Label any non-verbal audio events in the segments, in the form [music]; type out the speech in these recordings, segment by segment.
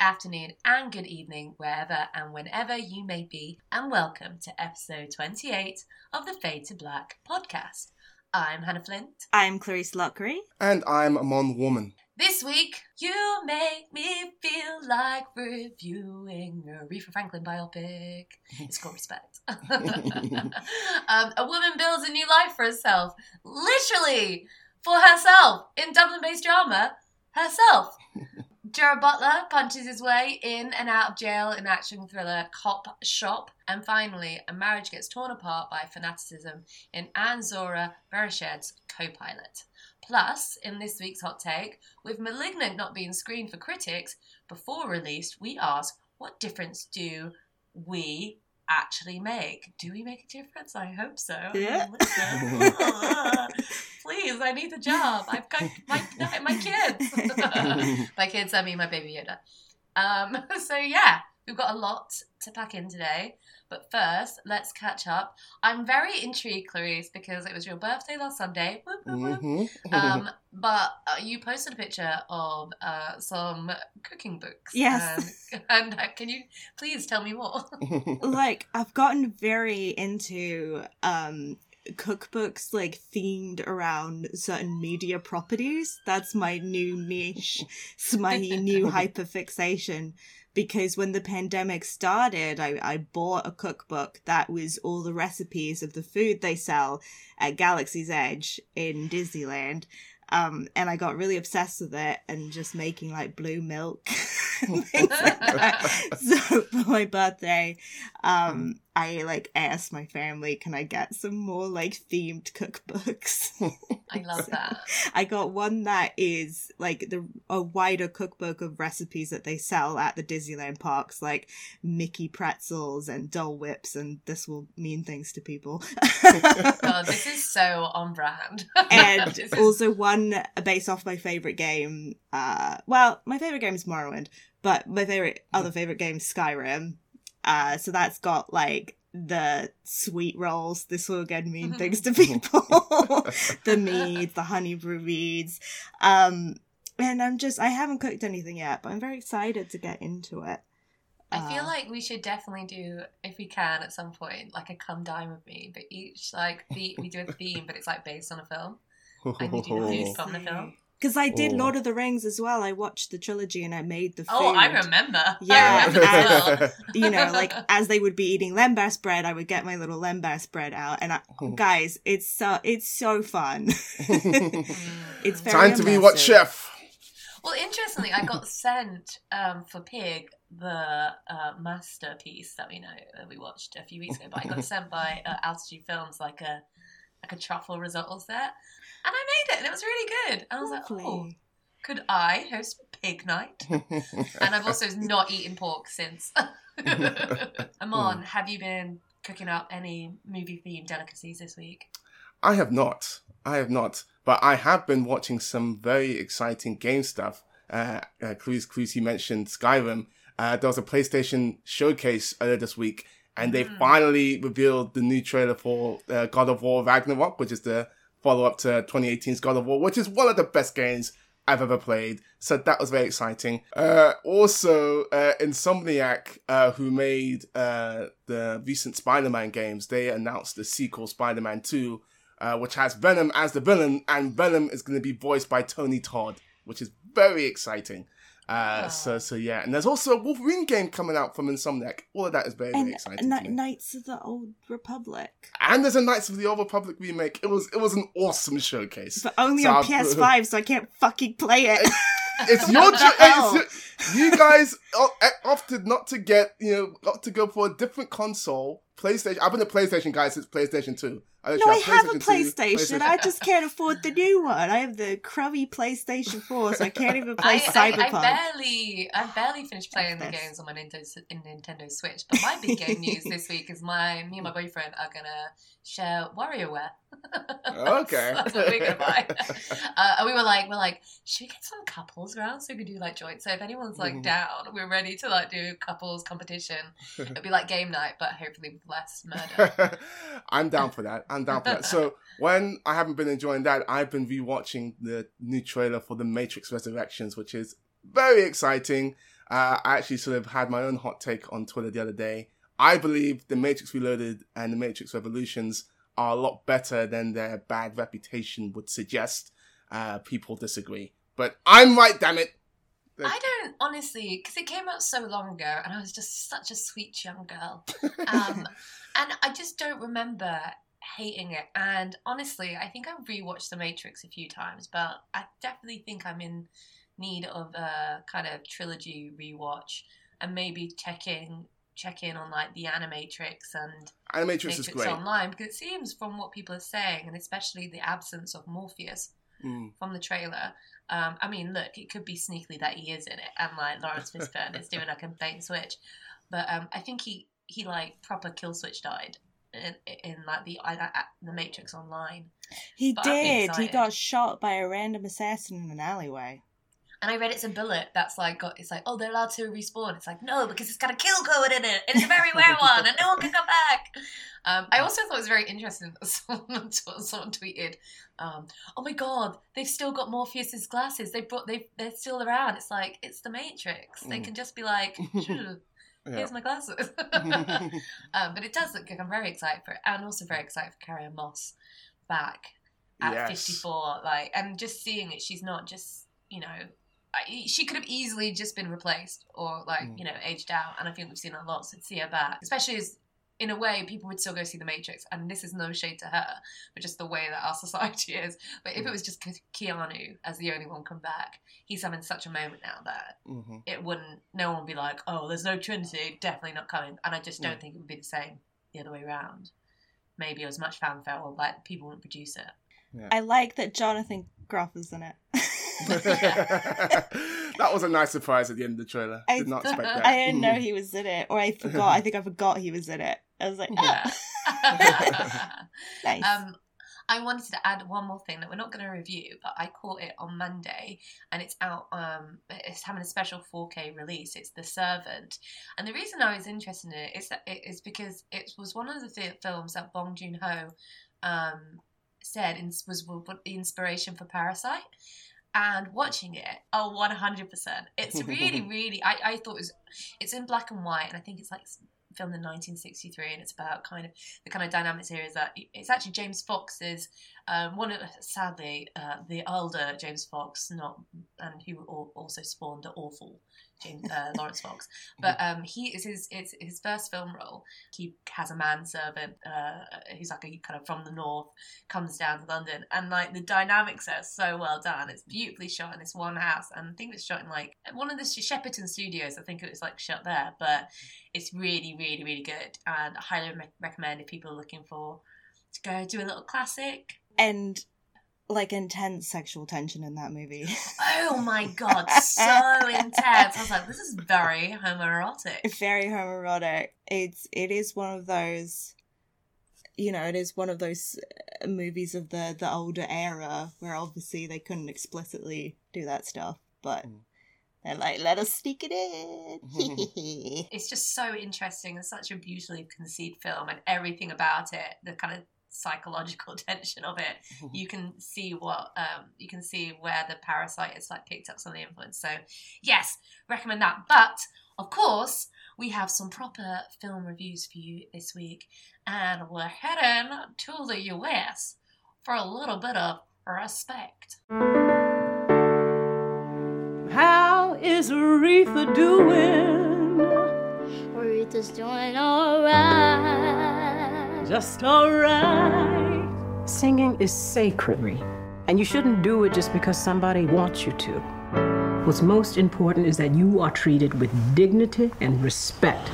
afternoon, and good evening, wherever and whenever you may be, and welcome to episode 28 of the Fade to Black podcast. I'm Hannah Flint. I'm Clarisse Loughrey. And I'm Amon Warmann. This week, you make me feel like reviewing a Aretha Franklin biopic. It's called Respect. [laughs] um, a woman builds a new life for herself, literally for herself, in Dublin based drama, herself. Gerard Butler punches his way in and out of jail in action thriller Cop Shop. And finally, a marriage gets torn apart by fanaticism in Anne Zohra Berrached's co-pilot. Plus, in this week's hot take, with Malignant not being screened for critics before release, we ask what difference do we actually make? Do we make a difference? I hope so. Yeah. [laughs] Please, I need a job. I've got my my kids. [laughs] my kids, I mean my baby Yoda. Um, [laughs] so yeah, we've got a lot to pack in today. But first, let's catch up. I'm very intrigued, Clarisse, because it was your birthday last Sunday. Whoop, whoop, whoop. Mm-hmm. [laughs] Um, but uh, you posted a picture of uh, some cooking books. Yes. And, [laughs] and uh, can you please tell me more? [laughs] like I've gotten very into um cookbooks like themed around certain media properties. That's my new niche. It's my new hyperfixation. Because when the pandemic started, I, I bought a cookbook that was all the recipes of the food they sell at Galaxy's Edge in Disneyland. Um, and I got really obsessed with it and just making like blue milk. like [laughs] [laughs] so for my birthday, um, I like asked my family, can I get some more like themed cookbooks? [laughs] I love that. I got one that is like the a wider cookbook of recipes that they sell at the Disneyland parks, like Mickey pretzels and Dole Whips, and this will mean things to people. God, this is so on brand. and also one based off my favorite game. Uh, well, my favorite game is Morrowind, but my favorite other favorite game is Skyrim. Uh, so that's got like the sweet rolls. This will again mean things to people. [laughs] [laughs] the meads, the honey brew meads. Um, and I'm just I haven't cooked anything yet, but I'm very excited to get into it. I feel Uh, like we should definitely do, if we can, at some point, like a come dine with me. But each like the, we do a theme, but it's like based on a film. And you do the food from the film. Because I did Oh. Lord of the Rings as well. I watched the trilogy and I made the food. Oh, I remember. Yeah, I remember as well. you know, like as they would be eating lembas bread, I would get my little lembas bread out, and I, guys, it's so it's so fun. [laughs] it's very Time to be what chef. Well, interestingly, I got sent um, for Pig the uh, masterpiece that we know that we watched a few weeks ago, but I got sent by uh, Altitude Films like a like a truffle risotto set, and I made it, and it was really good. And I was like, oh, could I host Pig Night? [laughs] And I've also not eaten pork since. [laughs] Amon, have you been cooking up any movie themed delicacies this week? I have not. I have not. But I have been watching some very exciting game stuff. Uh, uh Clues, Clues, you mentioned Skyrim. Uh, there was a PlayStation showcase earlier this week, and they Mm. finally revealed the new trailer for uh, God of War Ragnarok, which is the follow up to 2018's God of War, which is one of the best games I've ever played. So that was very exciting. Uh, also, uh, Insomniac, uh, who made uh, the recent Spider Man games, they announced the sequel, Spider Man 2, uh, which has Venom as the villain, and Venom is going to be voiced by Tony Todd, which is very exciting. Uh, Wow. So, so yeah, and there's also a Wolverine game coming out from Insomniac. All of that is very, very And exciting. Knights of the Old Republic, and there's a Knights of the Old Republic remake. It was, it was an awesome showcase. but only So on I'll- PS5, so I can't fucking play it. [laughs] It's your What the cho- hell? it's your- You guys opted not to get, you know, got to go for a different console. PlayStation. I've been a PlayStation guy since PlayStation 2. I No, I have a 2, PlayStation. I just can't afford the new one. I have the crummy PlayStation 4, so I can't even [laughs] play I, I, Cyberpunk. I barely, I barely finished playing the Yes. games on my Nintendo, in Nintendo Switch. But my big game [laughs] news this week is my me and my boyfriend are gonna share WarioWare. Okay. [laughs] That's what we're gonna [laughs] buy. Uh, and we were like, we're like, should we get some couples round so we could do like joint? So if anyone's like Mhm. down, we're ready to like do couples competition. [laughs] It'd be like game night, but hopefully with less murder. I'm down for that. I'm down for that. So when I haven't been enjoying that, I've been rewatching the new trailer for The Matrix Resurrections, which is very exciting. Uh, I actually sort of had my own hot take on Twitter the other day. I believe The Matrix Reloaded and The Matrix Revolutions are a lot better than their bad reputation would suggest. Uh, people disagree. But I'm right, damn it. I don't honestly, because it came out so long ago, and I was just such a sweet young girl, [laughs] um, and I just don't remember hating it. And honestly, I think I've rewatched The Matrix a few times, but I definitely think I'm in need of a kind of trilogy rewatch, and maybe checking check in on like the Animatrix and Animatrix Matrix is great. online because it seems from what people are saying, and especially the absence of Morpheus Mm. from the trailer. Um, I mean, look, it could be sneakily that he is in it, and like Laurence Fishburne is doing like a complete switch. But um, I think he he like proper kill switch died in, in like the I, I, the Matrix Online. He But did. He got shot by a random assassin in an alleyway. And I read it's a bullet that's like got it's like oh they're allowed to respawn. It's like no because it's got a kill code in it. It's a very rare [laughs] one and no one can come back. Um, I also thought it was very interesting that [laughs] someone, someone tweeted, um, "Oh my god, they've still got Morpheus's glasses. They brought they they're still around. It's like it's the Matrix. They Mm. can just be like, [laughs] "Phew, Yeah. here's my glasses. um, but it does look good. I'm very excited for it, and also very excited for Carrie Moss back at Yes. 54. Like, and just seeing it, she's not just you know. I- She could have easily just been replaced or like Mm. you know aged out, and I think we've seen a lot. So to see her back, especially as in a way people would still go see the Matrix, and this is no shade to her, but just the way that our [laughs] society is. But if it Mm. was just Ke- Keanu as the only one come back, he's having such a moment now that Mhm. it wouldn't no one would be like oh there's no trinity definitely not coming and i just don't Yeah. think it would be the same the other way around maybe as much fanfare or like people wouldn't produce it I like that Jonathan Groff is in it. [laughs] [laughs] that was a nice surprise at the end of the trailer. I- Did not expect that. I didn't know he was in it, or I forgot. [laughs] I think I forgot he was in it. I was like, yeah ah, [laughs] nice. um I wanted to add one more thing that we're not going to review, but I caught it on Monday, and it's out. Um, it's having a special 4K release. It's The Servant, and the reason I was interested in it is that it is because it was one of the fi- films that Bong Joon Ho um, said ins- was w- w- the inspiration for Parasite. And watching it, oh oh, one hundred percent. It's really, [laughs] really. I, I thought it was. It's in black and white, and I think it's like filmed in 1963, and it's about kind of the kind of dynamics here is that it's actually James Fox's um, one of sadly uh, the older James Fox, not and who also spawned the awful James uh, [laughs] Laurence Fox, but um, he is his it's his first film role. He has a manservant uh, who's like a kind of from the north, comes down to London, and like the dynamics are so well done. It's beautifully shot in this one house, and I think it's shot in like one of the Shepperton studios. I think it was like shot there, but it's really, really, really good, and I highly re- recommend if people are looking for to go do a little classic. And like intense sexual tension in that movie. Oh my [laughs] god, so intense! I was like, this is very homoerotic. Very homoerotic. It's it is one of those. You know, it is one of those uh, movies of the the older era where obviously they couldn't explicitly do that stuff, but Mm. they're like, let us sneak it in. [laughs] [laughs] It's just so interesting It's such a beautifully conceived film, and everything about it, the kind of psychological [laughs] tension of it, you can see what um, you can see where the parasite is like picked up some of the influence. So yes, recommend that. But of course, we have some proper film reviews for you this week, and we're heading to the US for a little bit of respect. How is Aretha doing? Aretha's doing alright. Just alright. Singing is sacred, and you shouldn't do it just because somebody wants you to. What's most important is that you are treated with dignity and respect.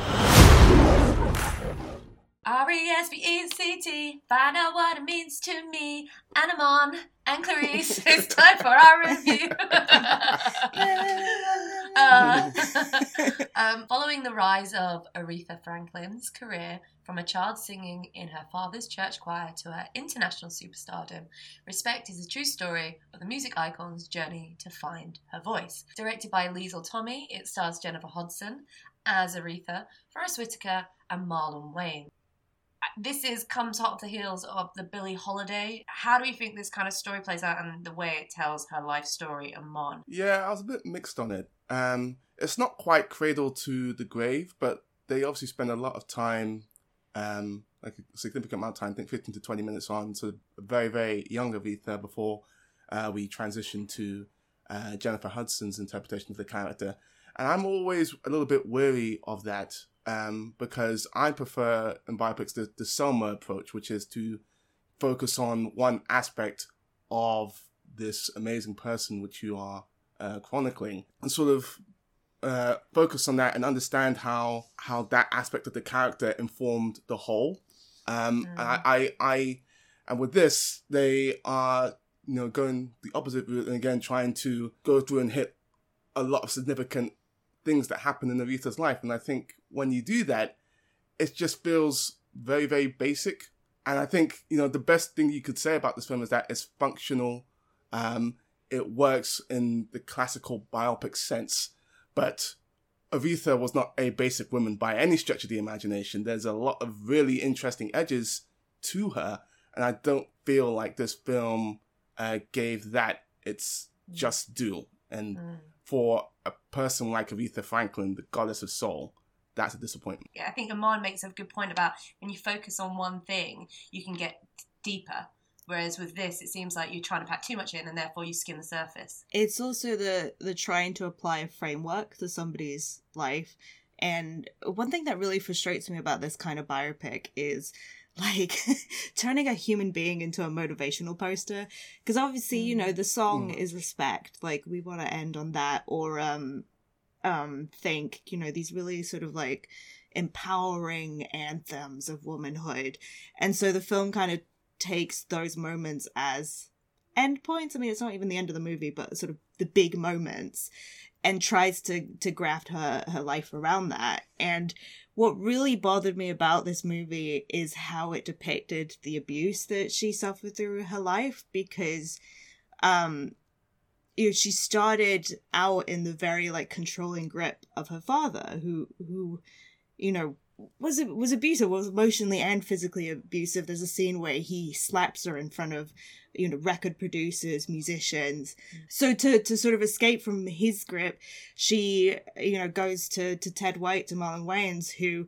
R E S B E C T. Find out what it means to me. Anamon and Clarisse. [laughs] it's time for our review. [laughs] Uh, [laughs] um, following the rise of Aretha Franklin's career from a child singing in her father's church choir to her international superstardom, Respect is a true story of the music icon's journey to find her voice. Directed by Liesl Tommy, it stars Jennifer Hudson as Aretha, Forest Whitaker, and Marlon Wayans this is comes off the heels of the Billie Holiday. How do you think this kind of story plays out and the way it tells her life story and Mon? Yeah, I was a bit mixed on it. Um, it's not quite cradle to the grave, but they obviously spend a lot of time, um, like a significant amount of time, I think 15 to 20 minutes on, so a very, very young Aretha before uh, we transition to uh, Jennifer Hudson's interpretation of the character. And I'm always a little bit wary of that um, because I prefer in biopics the, the Selma approach, which is to focus on one aspect of this amazing person which you are uh, chronicling and sort of uh, focus on that and understand how how that aspect of the character informed the whole. Um, Mm. I, I, I, and with this, they are you know going the opposite route and again trying to go through and hit a lot of significant things that happen in Aretha's life. And I think when you do that, it just feels very, very basic. And I think, you know, the best thing you could say about this film is that it's functional. Um, it works in the classical biopic sense, but Aretha was not a basic woman by any stretch of the imagination. There's a lot of really interesting edges to her. And I don't feel like this film uh, gave that its just due. And Mm. for a person like Aretha Franklin, the goddess of soul, that's a disappointment. Yeah, I think Amon makes a good point about when you focus on one thing, you can get deeper. Whereas with this, it seems like you're trying to pack too much in, and therefore you skim the surface. It's also the the trying to apply a framework to somebody's life. And one thing that really frustrates me about this kind of biopic is [laughs] like [laughs] turning a human being into a motivational poster because obviously you know the song Mm. is respect like we want to end on that or um um think you know these really sort of like empowering anthems of womanhood and so the film kind of takes those moments as endpoints. I mean, it's not even the end of the movie, but sort of the big moments, and tries to to graft her her life around that. And what really bothered me about this movie is how it depicted the abuse that she suffered through her life, because, um. You know, she started out in the very like controlling grip of her father, who who, you know, was it was abusive, was emotionally and physically abusive. There's a scene where he slaps her in front of, you know, record producers, musicians. So to to sort of escape from his grip, she you know goes to to Ted White to Marlon Wayans, who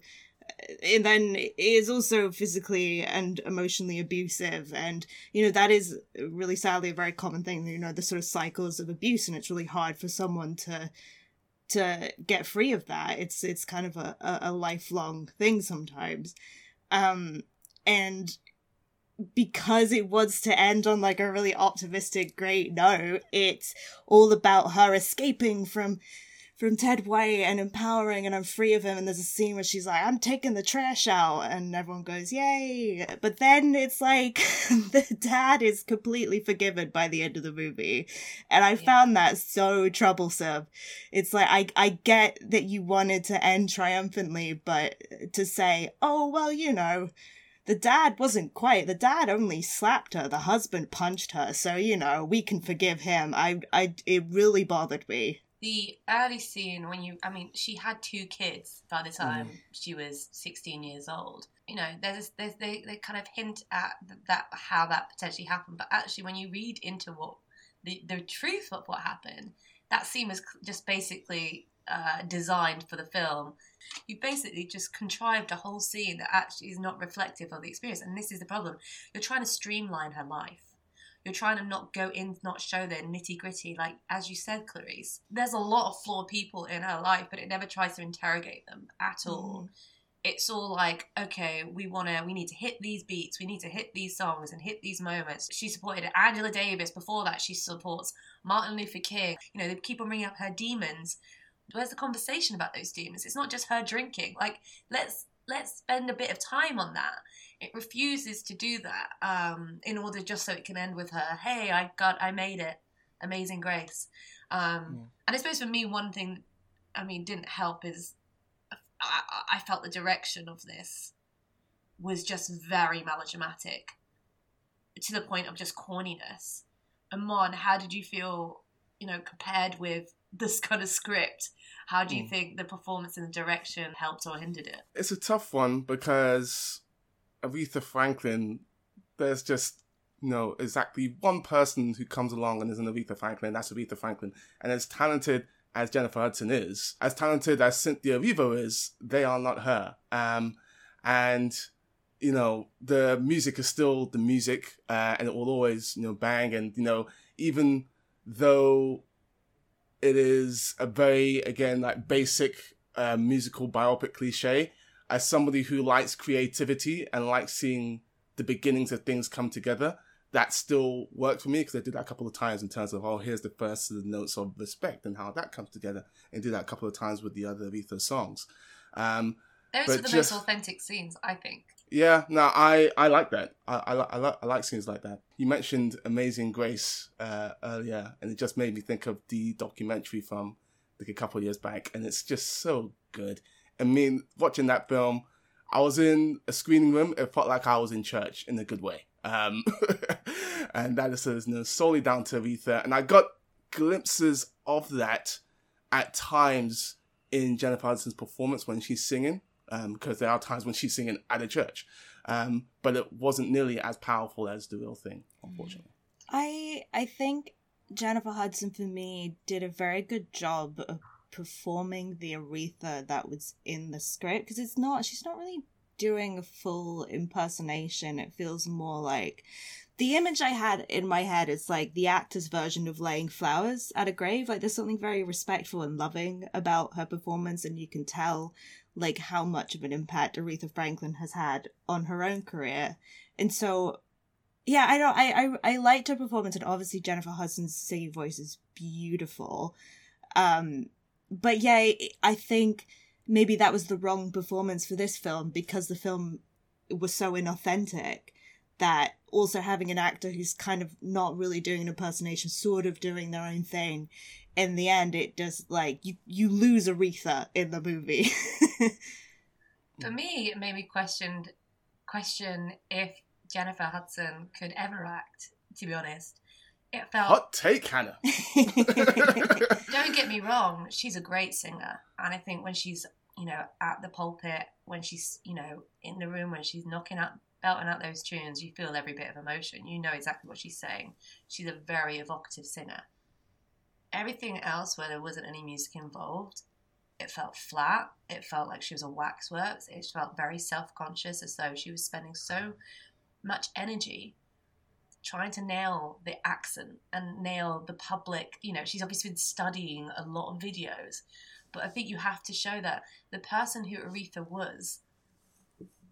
uh, and then is also physically and emotionally abusive and you know that is really sadly a very common thing you know the sort of cycles of abuse and it's really hard for someone to to get free of that. It's it's kind of a, a, lifelong thing sometimes. Um and because it wants to end on like a really optimistic great note it's all about her escaping from from Ted White and empowering and I'm free of him and there's a scene where she's like I'm taking the trash out and everyone goes yay. But then it's like [laughs] the dad is completely forgiven by the end of the movie and I Yeah. found that so troublesome. It's like I I get that you wanted to end triumphantly but to say oh well you know the dad wasn't quite the dad only slapped her the husband punched her so you know we can forgive him I I it really bothered me The early scene when you, I mean, she had two kids by the time she was 16 years old. You know, there's, there's they, they kind of hint at that how that potentially happened, but actually, when you read into what the the truth of what happened, that scene was just basically uh, designed for the film. You basically just contrived a whole scene that actually is not reflective of the experience, and this is the problem. You're trying to streamline her life you're trying to not go in, not show the nitty gritty. Like as you said, Clarisse, there's a lot of flawed people in her life, but it never tries to interrogate them at mm. all. It's all like, okay, we want to, we need to hit these beats, we need to hit these songs and hit these moments. She supported Angela Davis. Before that, she supports Martin Luther King. You know, they keep on bringing up her demons. Where's the conversation about those demons? It's not just her drinking. Like, let's let's spend a bit of time on that it refuses to do that um, in order just so it can end with her hey i got i made it. Amazing grace. Um, Yeah. and i suppose for me one thing i mean didn't help is I, I felt the direction of this was just very melodramatic to the point of just corniness. And amon how did you feel you know compared with [laughs] this kind of script? How do you Mm. think the performance and the direction helped or hindered it? It's a tough one because Aretha Franklin, there's just you know exactly one person who comes along and is an Aretha Franklin. That's Aretha Franklin, and as talented as Jennifer Hudson is, as talented as Cynthia Erivo is, they are not her. Um, and you know the music is still the music, uh, and it will always you know bang. And you know even though it is a very again like basic uh, musical biopic cliche, as somebody who likes creativity and likes seeing the beginnings of things come together, that still worked for me because I did that a couple of times in terms of oh here's the first of the notes of respect and how that comes together, and did that a couple of times with the other Aretha songs. Um, Those were the just- most authentic scenes, I think. yeah, no, I I like that. I I, I, like I like scenes like that. You mentioned Amazing Grace uh, earlier, and it just made me think of the documentary from like a couple of years back, and it's just so good. I mean, watching that film, I was in a screening room. It felt like I was in church in a good way. Um, [laughs] and that is you know, solely down to Aretha, and I got glimpses of that at times in Jennifer Hudson's performance when she's singing because there are times when she's singing at a church, um, but it wasn't nearly as powerful as the real thing, unfortunately. I I think Jennifer Hudson for me did a very good job of performing the Aretha that was in the script because it's not she's not really doing a full impersonation. It feels more like the image I had in my head is like the actor's version of laying flowers at a grave. Like there's something very respectful and loving about her performance, and you can tell like how much of an impact Aretha Franklin has had on her own career. And so yeah, I don't. I, I I liked her performance, and obviously Jennifer Hudson's singing voice is beautiful. Um, but yeah, I- think maybe that was the wrong performance for this film because the film was so inauthentic that also having an actor who's kind of not really doing an impersonation, sort of doing their own thing. In the end, it just like you you lose Aretha in the movie. [laughs] For me, it made me question question if Jennifer Hudson could ever act. To be honest, it felt. Hot take, Hannah. [laughs] [laughs] Don't get me wrong, she's a great singer, and I think when she's you know at the pulpit, when she's you know in the room, when she's knocking out belting out those tunes, you feel every bit of emotion. You know exactly what she's saying. She's a very evocative singer. Everything else, where there wasn't any music involved, it felt flat. It felt like she was a waxworks. It felt very self conscious, as though she was spending so much energy trying to nail the accent and nail the public. You know, she's obviously been studying a lot of videos, but I think you have to show that the person who Aretha was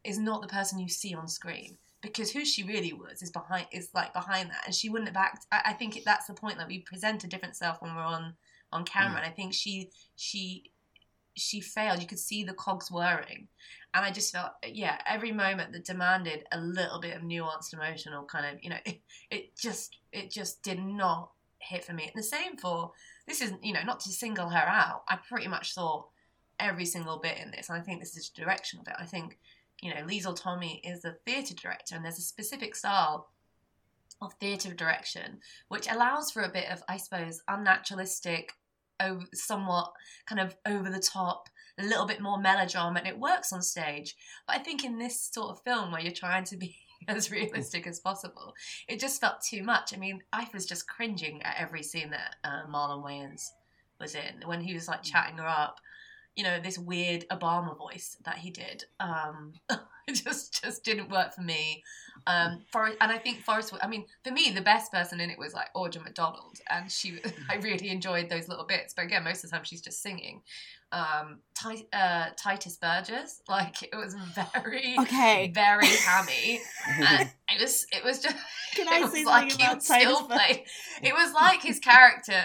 is not the person you see on screen because who she really was is behind is like behind that and she wouldn't have act I, I think that's the point that we present a different self when we're on on camera mm. and I think she she she failed you could see the cogs whirring and I just felt yeah every moment that demanded a little bit of nuanced emotional kind of you know [laughs] it, just it just did not hit for me. And the same for this isn't you know not to single her out. I pretty much thought every single bit in this. And I think this is the direction of it I think you know, Liesl Tommy is a theatre director, and there's a specific style of theatre direction which allows for a bit of, I suppose, unnaturalistic, somewhat kind of over the top, a little bit more melodrama, and it works on stage. But I think in this sort of film where you're trying to be [laughs] as realistic as possible, it just felt too much. I mean, I was just cringing at every scene that uh, Marlon Wayans was in when he was like chatting her up you know this weird Obama voice that he did. Um, [laughs] it just just didn't work for me. Um, for, and I think Forest. I mean, for me, the best person in it was like Audra McDonald, and she. [laughs] I really enjoyed those little bits. But again, most of the time she's just singing. Um, uh, Tituss Burgess, [laughs] like it was very, Okay. very hammy, [laughs] and it was it was just. Can I was say like he about would still play. It was like his character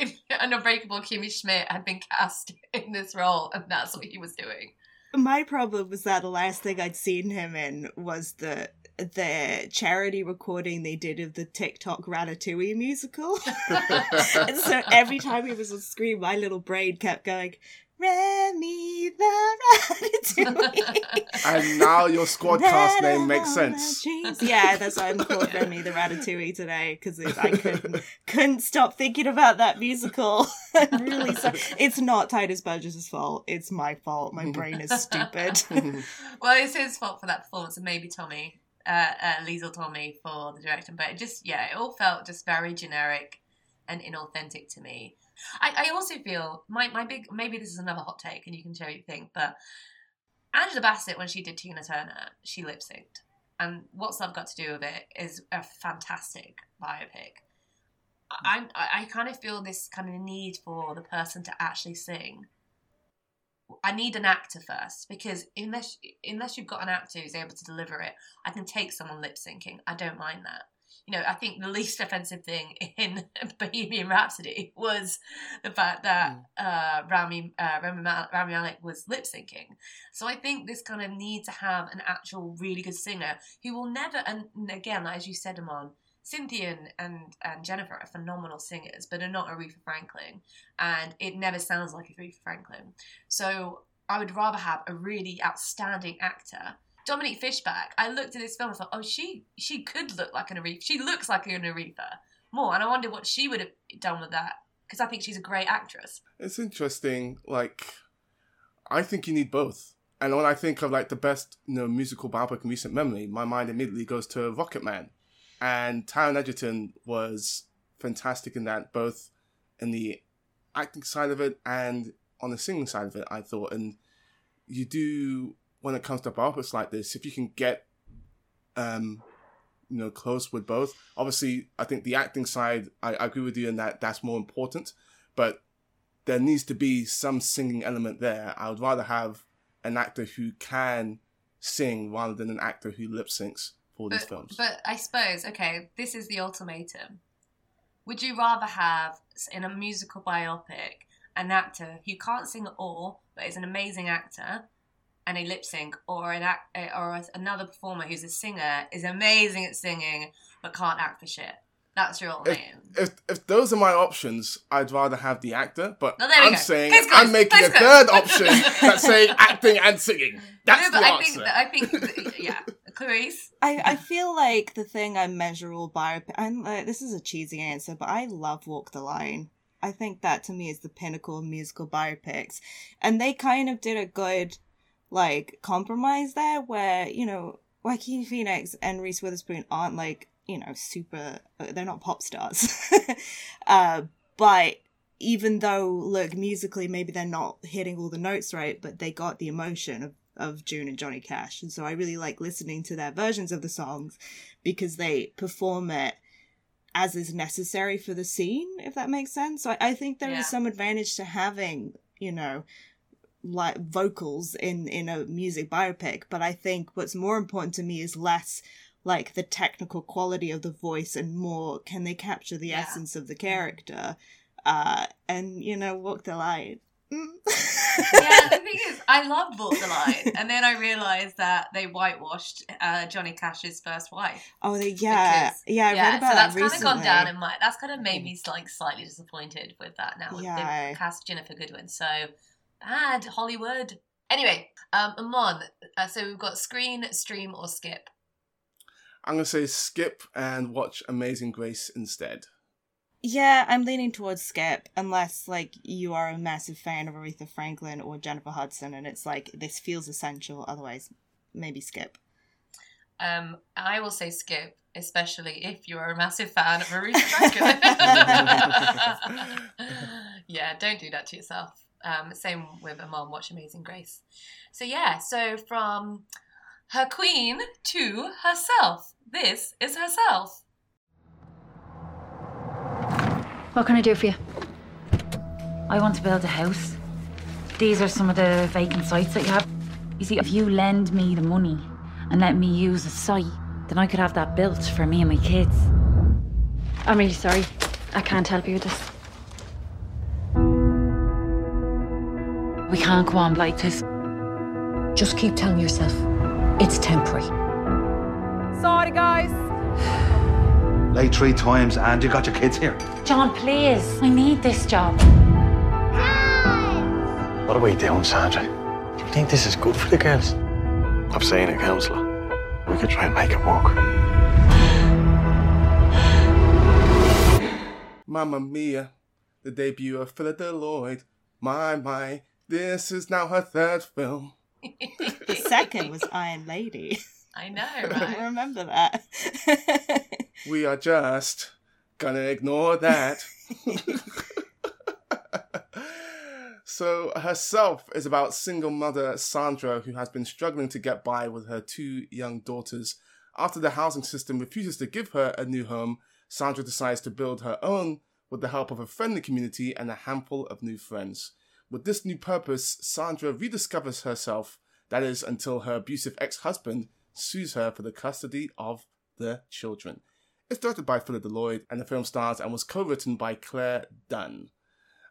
in Unbreakable Kimmy Schmidt had been cast in this role, and that's what he was doing. My problem was that the last thing I'd seen him in was the the charity recording they did of the TikTok Ratatouille musical. and [laughs] so every time he was on screen, my little brain kept going, Remy the Ratatouille. and now your squad cast name makes sense. Yeah, that's why I'm called Remy the Ratatouille today because I couldn't couldn't stop thinking about that musical. [laughs] I'm really sorry. It's not Tituss Burgess's fault. It's my fault. My brain is stupid. [laughs] well, it's his fault for that performance, and maybe Tommy, uh, uh, Liesl for the direction. But it just, yeah, it all felt just very generic and inauthentic to me. I, I also feel my, my big maybe this is another hot take and you can share what you think, but Angela Bassett when she did Tina Turner, she lip synced. And what's love got to do with it is a fantastic biopic. I I kind of feel this kind of need for the person to actually sing. I need an actor first because unless unless you've got an actor who's able to deliver it, I can take someone lip syncing. I don't mind that you know, I think the least [laughs] offensive thing in [laughs] Bohemian Rhapsody was the fact that uh, Rami, uh, Rami, Mal- Rami Malek was lip syncing. So I think this kind of need to have an actual really good singer who will never, and again, as you said, Amon, Cynthia and, and, and Jennifer are phenomenal singers, but are not Aretha Franklin, and it never sounds like Aretha Franklin. So I would rather have a really outstanding actor Dominique Fishback, I looked at this film and thought, oh, she she could look like an Aretha. She looks like an Aretha more, and I wonder what she would have done with that because I think she's a great actress. It's interesting. Like, I think you need both. And when I think of like the best you know musical biopic in recent memory, my mind immediately goes to Rocketman, and Taron Egerton was fantastic in that, both in the acting side of it and on the singing side of it. I thought, and you do when it comes to biopics like this, if you can get, um, you know, close with both. Obviously, I think the acting side, I, I agree with you in that that's more important, but there needs to be some singing element there. I would rather have an actor who can sing rather than an actor who lip syncs for these But, films. but I suppose, okay, this is the ultimatum. Would you rather have, in a musical biopic, an actor who can't sing at all, but is an amazing actor, and a lip sync, or an act, uh, or another performer who's a singer is amazing at singing but can't act for shit? That's your if, ultimatum. if if those are my options, I'd rather have the actor. But we I'm go. saying. I'm making a third [laughs] option that's saying acting and singing. That's No, the but I answer. think, that- I think, yeah, Clarisse. I, I feel like the thing I measure all biopic, and uh, this is a cheesy answer, but I love Walk the Line. I think that to me is the pinnacle of musical biopics, and they kind of did a good like compromise there, where you know Joaquin Phoenix and Reese Witherspoon aren't like you know super, uh, they're not pop stars, [laughs] uh, but even though look musically maybe they're not hitting all the notes right, but they got the emotion of of June and Johnny Cash. And so I really like listening to their versions of the songs because they perform it as is necessary for the scene, if that makes sense. So I, I think there is Yeah. some advantage to having, you know, like vocals in in a music biopic, but I think what's more important to me is less like the technical quality of the voice and more can they capture the Yeah. essence of the character uh and you know walk the line. [laughs] yeah, the thing is, I love Walk the Line, and then I realised that they whitewashed uh, Johnny Cash's first wife. Oh, they, yeah, Because- yeah. I read about so that that's kind of gone down in my. That's kind of made me like slightly disappointed with that. Now with Yeah. the cast Ginnifer Goodwin, so bad Hollywood. Anyway, um, Amon. Uh, so we've got screen, stream, or skip. I'm gonna say skip and watch Amazing Grace instead. Yeah, I'm leaning towards Skip, unless like you are a massive fan of Aretha Franklin or Jennifer Hudson, and it's like this feels essential. Otherwise, maybe Skip. Um, I will say skip, especially if you're a massive fan of Aretha Franklin. [laughs] yeah, don't do that to yourself. Um, same with Amon watch Amazing Grace. So yeah, so from her queen to herself. This is herself. What can I do for you? I want to build a house. These are some of the vacant sites that you have. You see, if you lend me the money and let me use a site, then I could have that built for me and my kids. I'm really sorry. I can't help you with this. We can't go on like this. Just keep telling yourself it's temporary. Sorry, guys. Late three times and you got your kids here. John, please. I need this job. What are we doing, Sandra? Do you think this is good for the girls? I've seen a counsellor. We could try and make it work. Mamma Mia, the debut of Phyllida Lloyd. My, my, this is now her third film. [laughs] The second was Iron Lady. [laughs] I [laughs] know, I right? remember that. [laughs] We are just gonna ignore that. [laughs] So herself is about single mother Sandra who has been struggling to get by with her two young daughters. After the housing system refuses to give her a new home, Sandra decides to build her own with the help of a friendly community and a handful of new friends. With this new purpose, Sandra rediscovers herself, that is, until her abusive ex husband sues her for the custody of the children. It's directed by Phyllida Lloyd, and the film stars and was co written by Clare Dunne.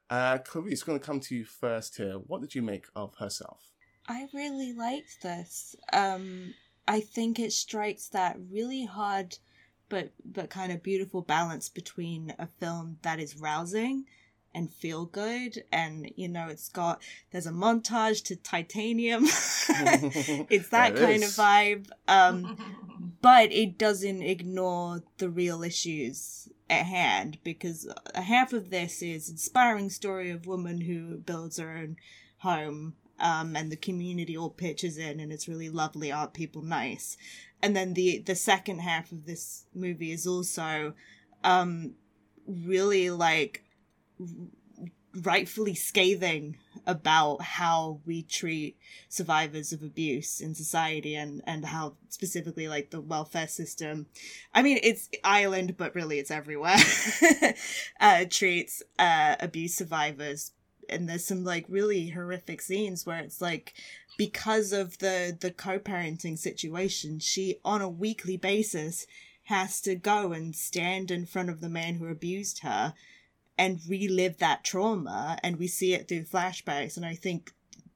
Uh, Clarice, going to come to you first here. What did you make of herself? I really liked this. Um, I think it strikes that really hard but but kind of beautiful balance between a film that is rousing and feel good. And you know it's got there's a montage to titanium. [laughs] It's that kind is. of vibe. Um [laughs] but it doesn't ignore the real issues at hand because a half of this is inspiring story of woman who builds her own home um, and the community all pitches in and it's really lovely aren't people nice? And then the the second half of this movie is also um really like rightfully scathing about how we treat survivors of abuse in society and and how specifically like the welfare system i mean it's ireland but really it's everywhere [laughs] uh treats uh abuse survivors. And there's some like really horrific scenes where it's like because of the the co-parenting situation she on a weekly basis has to go and stand in front of the man who abused her and relive that trauma and we see it through flashbacks and i think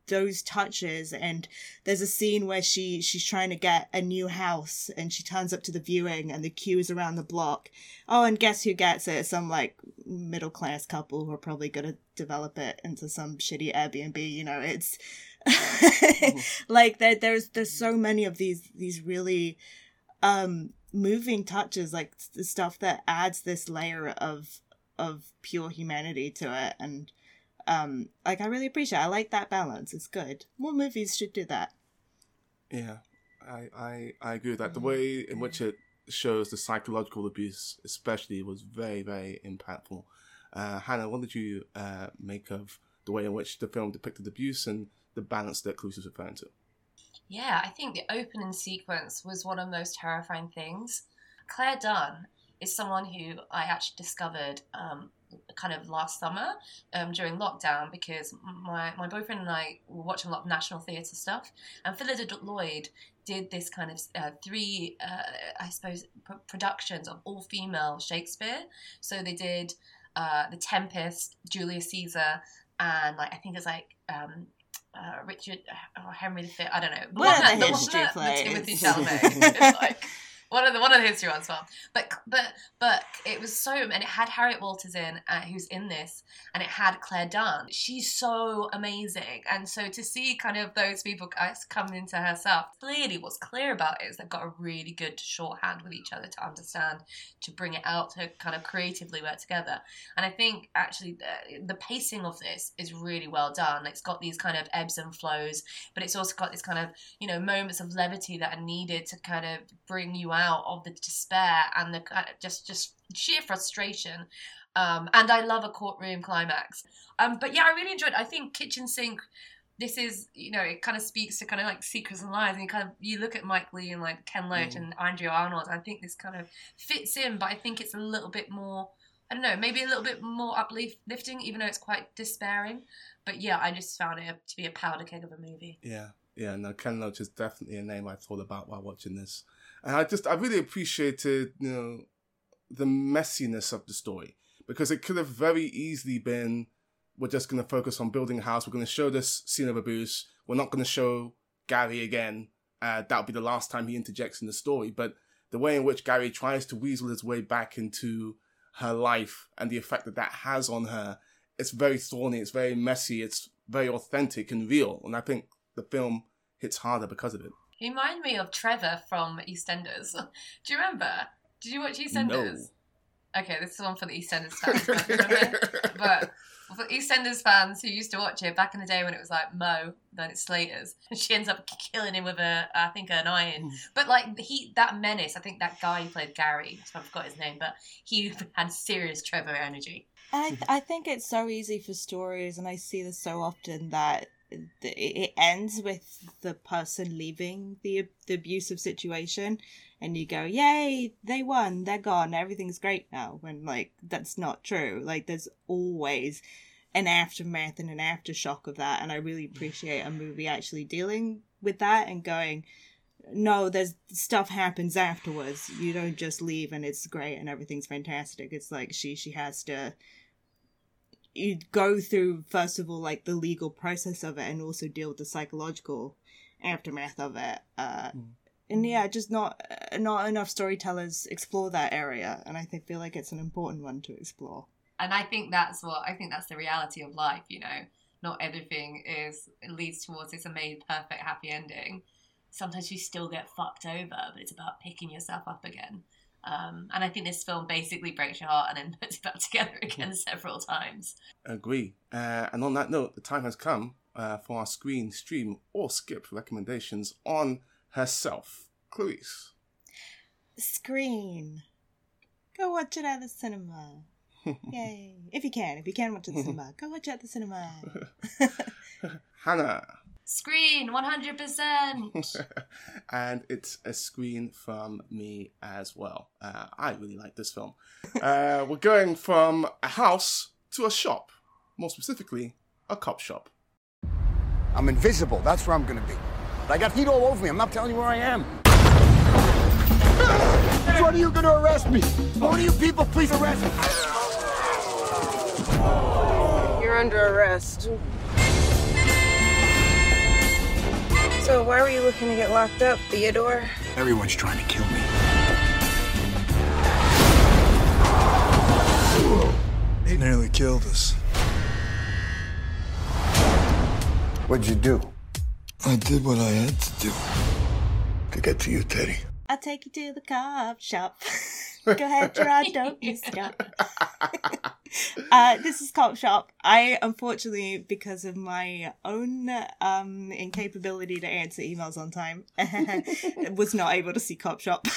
those touches and there's a scene where she she's trying to get a new house and she turns up to the viewing and the queue is around the block. Oh and guess who gets it? Some like middle class couple who are probably going to develop it into some shitty airbnb you know it's [laughs] like there, there's there's so many of these these really um moving touches like the stuff that adds this layer of of pure humanity to it and um like i really appreciate it. i like that balance. It's good. More movies should do that. Yeah. I i, I agree with that. The way in which it shows the psychological abuse especially was very very impactful. Uh hannah what did you uh make of the way in which the film depicted abuse and the balance that Cruz is referring to? Yeah i think the opening sequence was one of the most terrifying things. Clare Dunne is someone who i actually discovered um, kind of last summer um, during lockdown because my, my boyfriend and I were watching a lot of national theatre stuff, and Phyllida Lloyd did this kind of uh, three, uh, I suppose, p- productions of all female Shakespeare. So they did uh, The Tempest, Julius Caesar, and like I think it's like um, uh, Richard or Henry V. I don't know. What are the, history one plays? Timothée [laughs] Chalamet. like, one of the one of the history ones well. But but but it was so and it had harriet walters in uh, who's in this and it had Clare Dunne. She's so amazing. And so to see kind of those people guys come into herself clearly what's clear about it is they've got a really good shorthand with each other to understand to bring it out to kind of creatively work together. And i think actually the, the pacing of this is really well done. It's got these kind of ebbs and flows but it's also got this kind of you know moments of levity that are needed to kind of bring you out of the despair and the of just just sheer frustration. Um, and I love a courtroom climax. Um, but yeah, I really enjoyed. It. I think Kitchen Sink. This is, you know, it kind of speaks to kind of like secrets and lies, and you kind of you look at Mike Leigh and like Ken Loach mm. and Andrea Arnold. I think this kind of fits in, but I think it's a little bit more. I don't know, maybe a little bit more uplifting, even though it's quite despairing. But yeah, I just found it to be a powder keg of a movie. Yeah, yeah. No, Ken Loach is definitely a name I thought about while watching this and I just I really appreciated you know the messiness of the story because it could have very easily been we're just going to focus on building a house. We're going to show this scene of abuse. We're not going to show Gary again. Uh, that'll be the last time he interjects in the story. But the way in which Gary tries to weasel his way back into her life and the effect that that has on her, it's very thorny. It's very messy. It's very authentic and real. And I think the film hits harder because of it. He reminded me of Trevor from EastEnders. Do you remember? Did you watch EastEnders? No. Okay, this is one for the EastEnders [laughs] fans. but for EastEnders fans who used to watch it back in the day when it was like Mo, then it's Slater's, and [laughs] she ends up killing him with a, I think, an iron. Hmm. But like he, that menace, I think that guy who played Gary, I forgot his name, but he [laughs] had serious Trevor energy. I, th- I think it's so easy for stories, and I see this so often that th- it ends with the person leaving the the abusive situation, and you go, "Yay, they won, they're gone, everything's great now." When like that's not true. Like there's always an aftermath and an aftershock of that, and I really appreciate a movie actually dealing with that and going. No, there's stuff happens afterwards. You don't just leave and it's great and everything's fantastic. It's like she she has to you go through first of all like the legal process of it and also deal with the psychological aftermath of it uh and yeah just not not enough storytellers explore that area and i think feel like it's an important one to explore and I think that's what I think that's the reality of life. You know, not everything is leads towards this amazing, perfect, happy ending. Sometimes you still get fucked over, but it's about picking yourself up again. Um, and I think this film basically breaks your heart and then [laughs] puts it back together again [laughs] several times. Agree. Uh, and on that note, the time has come uh, for our screen, stream, or skip recommendations on herself. Clarisse. screen go watch it at the cinema [laughs] yay if you can if you can watch it at the cinema go watch it at the cinema Hannah. Screen 100%. [laughs] and it's a screen from me as well. Uh, I really like this film. Uh, [laughs] we're going from a house to a shop, more specifically, a cop shop. I'm invisible. That's where I'm gonna be. But I got heat all over me. I'm not telling you where I am. [laughs] When are you gonna arrest me? One of you people, please arrest me. You're under arrest. So why were you looking to get locked up, Theodore? Everyone's trying to kill me. He nearly killed us. What'd you do? I did what I had to do to get to you, Teddy. i'll take you to the cop shop [laughs] go ahead gerard don't you stop [laughs] uh, this is Cop Shop. I unfortunately, because of my own um incapability to answer emails on time, [laughs] was not able to see Cop Shop.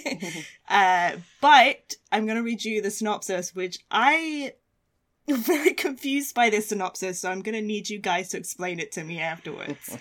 [laughs] uh, but I'm gonna read you the synopsis, which I am [laughs] very confused by this synopsis, so I'm gonna need you guys to explain it to me afterwards.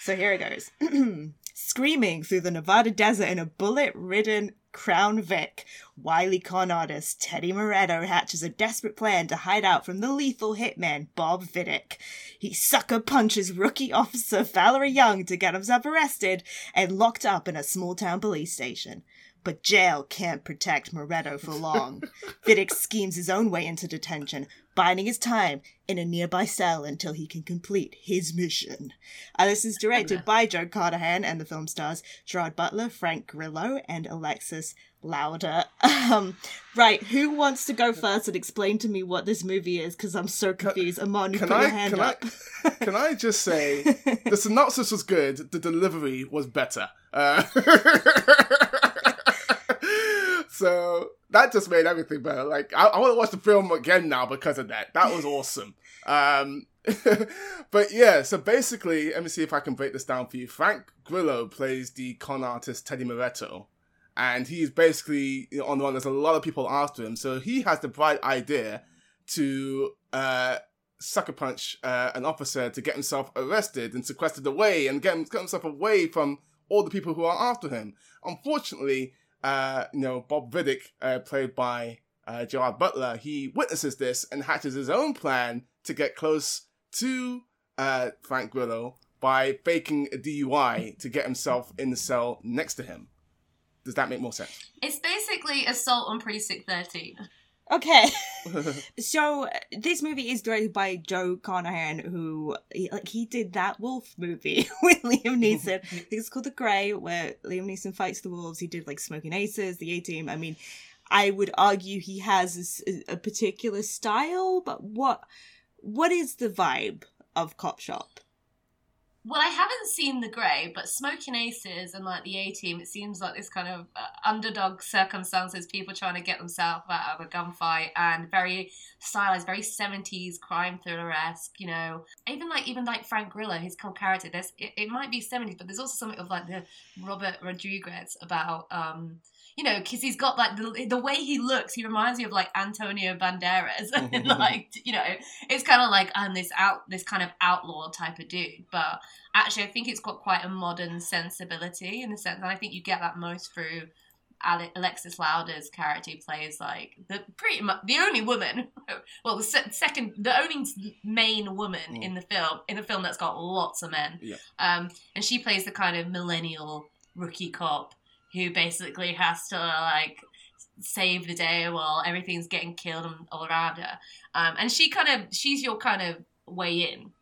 so here it goes. [clears throat] Screaming through the Nevada desert in a bullet-ridden Crown Vic, wily con artist Teddy Moretto hatches a desperate plan to hide out from the lethal hitman Bob Vidic. He sucker punches rookie officer Valerie Young to get himself arrested and locked up in a small town police station. But jail can't protect Moretto for long. [laughs] Vidic schemes his own way into detention, biding his time in a nearby cell until he can complete his mission. Uh, this is directed by Joe Carnahan and the film stars Gerard Butler, Frank Grillo, and Alexis Louder. Um, right, who wants to go first and explain to me what this movie is? Because I'm so confused. Amon, you Can put I, your hand can, up. I, can I just say [laughs] the synopsis was good, the delivery was better. Uh, [laughs] so that just made everything better. Like I, I want to watch the film again now because of that. That was awesome. [laughs] Um, [laughs] but yeah, so basically, let me see if I can break this down for you. Frank Grillo plays the con artist Teddy Moretto, and he's basically on the one. There's a lot of people after him, so he has the bright idea to uh, sucker punch uh, an officer to get himself arrested and sequestered away, and get, him, get himself away from all the people who are after him. Unfortunately, uh, you know, Bob Vidic, uh, played by uh, Gerard Butler, he witnesses this and hatches his own plan to get close to uh, Frank Grillo by faking a DUI to get himself in the cell next to him. Does that make more sense? It's basically Assault on Precinct 13. Okay. [laughs] [laughs] so this movie is directed by Joe Carnahan, who he, like he did that wolf movie [laughs] with Liam Neeson. I think it's called The Grey, where Liam Neeson fights the wolves. He did like Smoking Aces, The A Team. I mean, I would argue he has a particular style, but what what is the vibe of Cop Shop? Well, I haven't seen The Grey, but Smoking Aces and like the A Team, it seems like this kind of uh, underdog circumstances, people trying to get themselves out of a gunfight, and very stylized, very seventies crime thriller esque. You know, even like even like Frank Grillo, his whole character. There's it, it might be seventies, but there's also something of like the Robert Rodriguez about. um you know, because he's got like the, the way he looks, he reminds me of like Antonio Banderas, and [laughs] [laughs] like you know, it's kind of like I'm this out this kind of outlaw type of dude. But actually, I think it's got quite a modern sensibility in the sense, and I think you get that most through Ale- Alexis Louder's character who plays like the pretty much the only woman, [laughs] well, the se- second, the only main woman in the film in the film that's got lots of men. Yeah. Um, and she plays the kind of millennial rookie cop who basically has to like save the day while everything's getting killed and all around her. Um, and she kind of she's your kind of way in.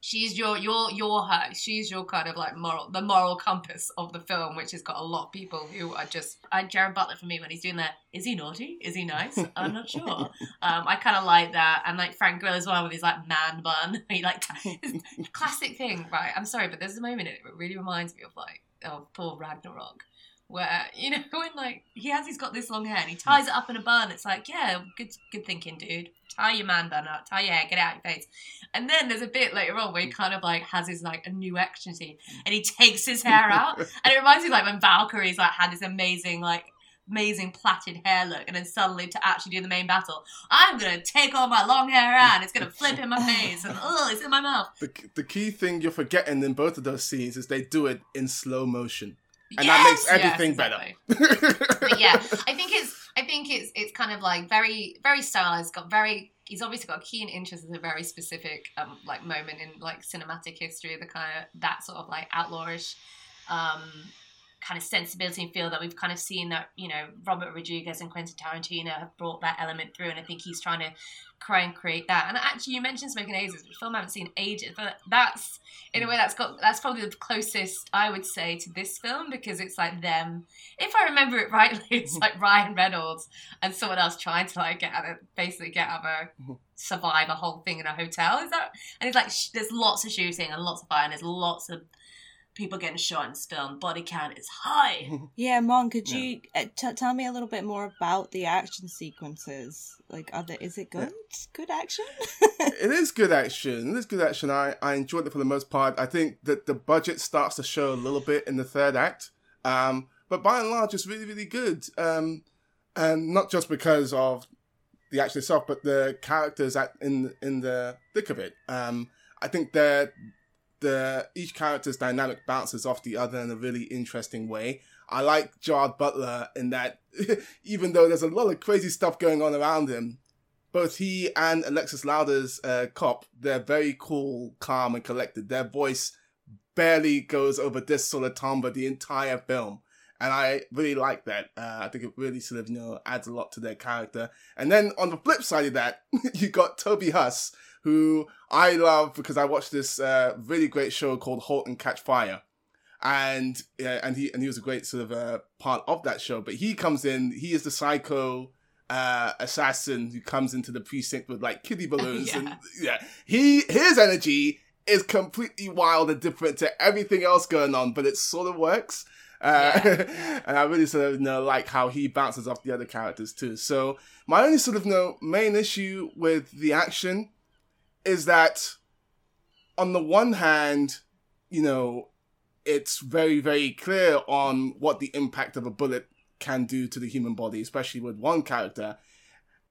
She's your your your her. She's your kind of like moral the moral compass of the film, which has got a lot of people who are just uh, Gerard Butler for me when he's doing that. Is he naughty? Is he nice? I'm not sure. [laughs] Um, I kind of like that, and like Frank Grill as well with his like man bun. [laughs] he like [laughs] classic thing, right? I'm sorry, but there's a moment in it that really reminds me of like of Thor Ragnarok where you know [laughs] when like he has he's got this long hair and he ties it up in a bun. It's like yeah good good thinking dude. Tie your man bun up. Tie your hair. Get out of your face. And then there's a bit later on where he kind of like has his like a new action scene and he takes his hair out. [laughs] And it reminds me like when Valkyrie's like had this amazing like amazing plaited hair look and then suddenly to actually do the main battle I'm gonna take all my long hair out. And it's gonna flip in my face and oh it's in my mouth. The, the key thing you're forgetting in both of those scenes is they do it in slow motion. And Yes! that makes Yes, everything exactly. better. but yeah, [laughs] I think it's I think it's it's kind of like very very stylized. Got very he's obviously got a keen interest in a very specific um like moment in like cinematic history, the kind of that sort of like outlawish um kind of sensibility and feel that we've kind of seen that you know Robert Rodriguez and Quentin Tarantino have brought that element through, and I think he's trying to try and create that. And actually, you mentioned Smoking Aces, which film I haven't seen ages, but that's in a way that's got that's probably the closest I would say to this film because it's like them. If I remember it rightly, [laughs] it's like Ryan Reynolds and someone else trying to like get out of basically get out of a mm-hmm. survive a whole thing in a hotel. Is that? And it's like sh- there's lots of shooting and lots of fire and there's lots of people getting shot in this film. Body count is high. [laughs] Yeah, Mon, could you uh, t- tell me a little bit more about the action sequences? Like, are there, is it good? Good action? [laughs] it is good action. It is good action. I, I enjoyed it for the most part. I think that the budget starts to show a little bit in the third act. Um, but by and large, it's really, really good. Um, and not just because of the action itself, but the characters at, in in the thick of it. Um, I think that the each character's dynamic bounces off the other in a really interesting way. I like Gerard Butler in that, [laughs] even though there's a lot of crazy stuff going on around him, both he and Alexis Louder's uh, cop, they're very cool, calm, and collected. Their voice barely goes over this sort of timbre the entire film. And I really like that. Uh, I think it really sort of, you know, adds a lot to their character. And then on the flip side of that, [laughs] you got Toby Huss, who I love because I watched this uh, really great show called Halt and Catch Fire. And yeah, and he and he was a great sort of uh, part of that show. But he comes in, he is the psycho uh, assassin who comes into the precinct with like kitty [laughs] balloons Yeah. and yeah, he his energy is completely wild and different to everything else going on, but it sort of works. Uh, [laughs] and I really sort of you know like how he bounces off the other characters too. So my only sort of you know, main issue with the action is that on the one hand, you know, it's very, very clear on what the impact of a bullet can do to the human body, especially with one character.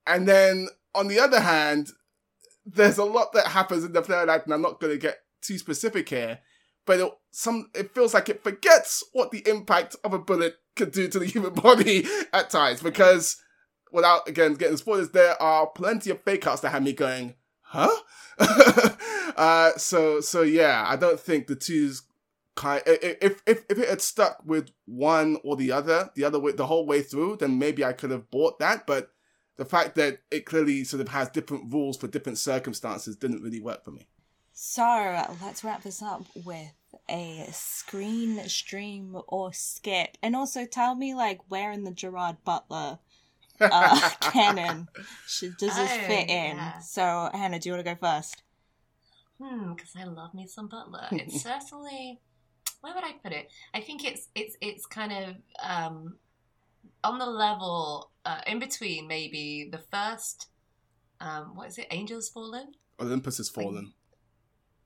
And then on the other hand, there's a lot that happens in the third act, and I'm not going to get too specific here, but it, some it feels like it forgets what the impact of a bullet could do to the human [laughs] body at times. Because without again getting spoilers, there are plenty of fake outs that have me going, huh? [laughs] uh, so so yeah, I don't think the two's kind. If if if it had stuck with one or the other, the other way, the whole way through, then maybe I could have bought that. But the fact that it clearly sort of has different rules for different circumstances didn't really work for me. So let's wrap this up with a screen stream or skip, and also tell me like where in the Gerard Butler uh, [laughs] canon should, does this Oh, fit in? yeah. So Hannah, do you want to go first? Hmm, because I love me some Butler. [laughs] It's certainly where would I put it? I think it's it's it's kind of um on the level uh, in between maybe the first um what is it? Angels Fallen? Olympus has fallen.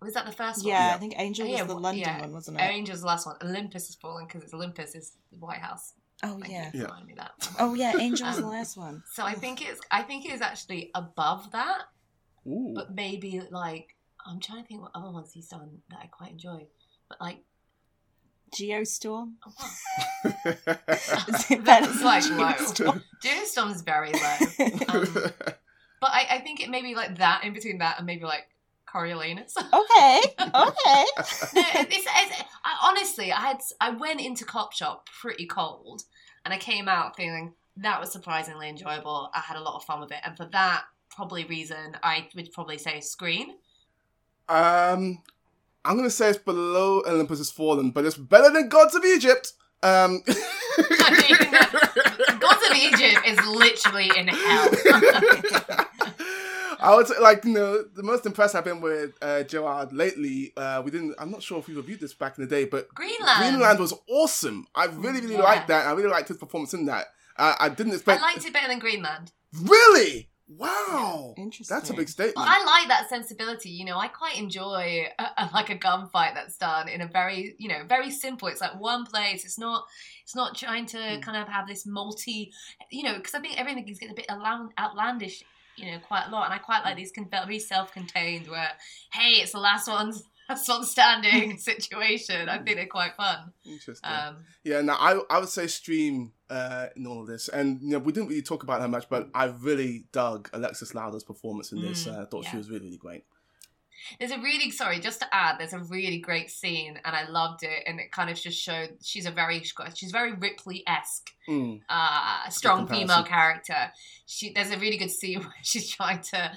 Was that the first one? Yeah, one? I think Angel was the wh- London one, wasn't it? Angel's the last one. Olympus has fallen because it's Olympus is the White House. Oh Thank yeah. you for me that. Oh yeah, Angel was the Um, last one. So I think it's I think it's actually above that, Ooh. but maybe like I'm trying to think what other ones he's done that I quite enjoy. But like Geostorm. [laughs] [laughs] [laughs] that's like low. Geostorm's very low. Um, but I, I think it may be like that in between that and maybe like Coriolanus. [laughs] Okay, okay. no, it's, it's, I, honestly, I had I went into Cop Shop pretty cold, and I came out feeling that was surprisingly enjoyable. I had a lot of fun with it, and for that probably reason, I would probably say Screen. Um, I'm gonna say it's below Olympus has fallen, but it's better than Gods of Egypt. Um, [laughs] [laughs] Gods of Egypt is literally in hell. I would say, like, you know, the most impressed I've been with uh, Gerard lately. Uh, we didn't. I'm not sure if we reviewed this back in the day, but Greenland. Greenland was awesome. I really, really Yeah. liked that. I really liked his performance in that. Uh, I didn't expect. I liked it better than Greenland. Really? Wow. Interesting. That's a big statement. Well, I like that sensibility. You know, I quite enjoy a, a, like a gunfight that's done in a very, you know, very simple. It's like one place. It's not, it's not trying to Hmm. kind of have this multi, you know, because I think everything is getting a bit outlandish, you know, quite a lot. And I quite like Hmm. these con- very self-contained, where hey, it's the last one, [laughs] last one standing [laughs] situation. I think they're quite fun. Interesting. Um, Yeah, now I I would say stream uh, in all of this, and you know we didn't really talk about her much, but I really dug Alexis Louder's performance in this. Mm, uh, I thought she was really really great. There's a really sorry, just to add, there's a really great scene, and I loved it, and it kind of just showed she's a very she's very Ripley esque, Mm. uh, strong female character. She there's a really good scene [laughs] where she's trying to,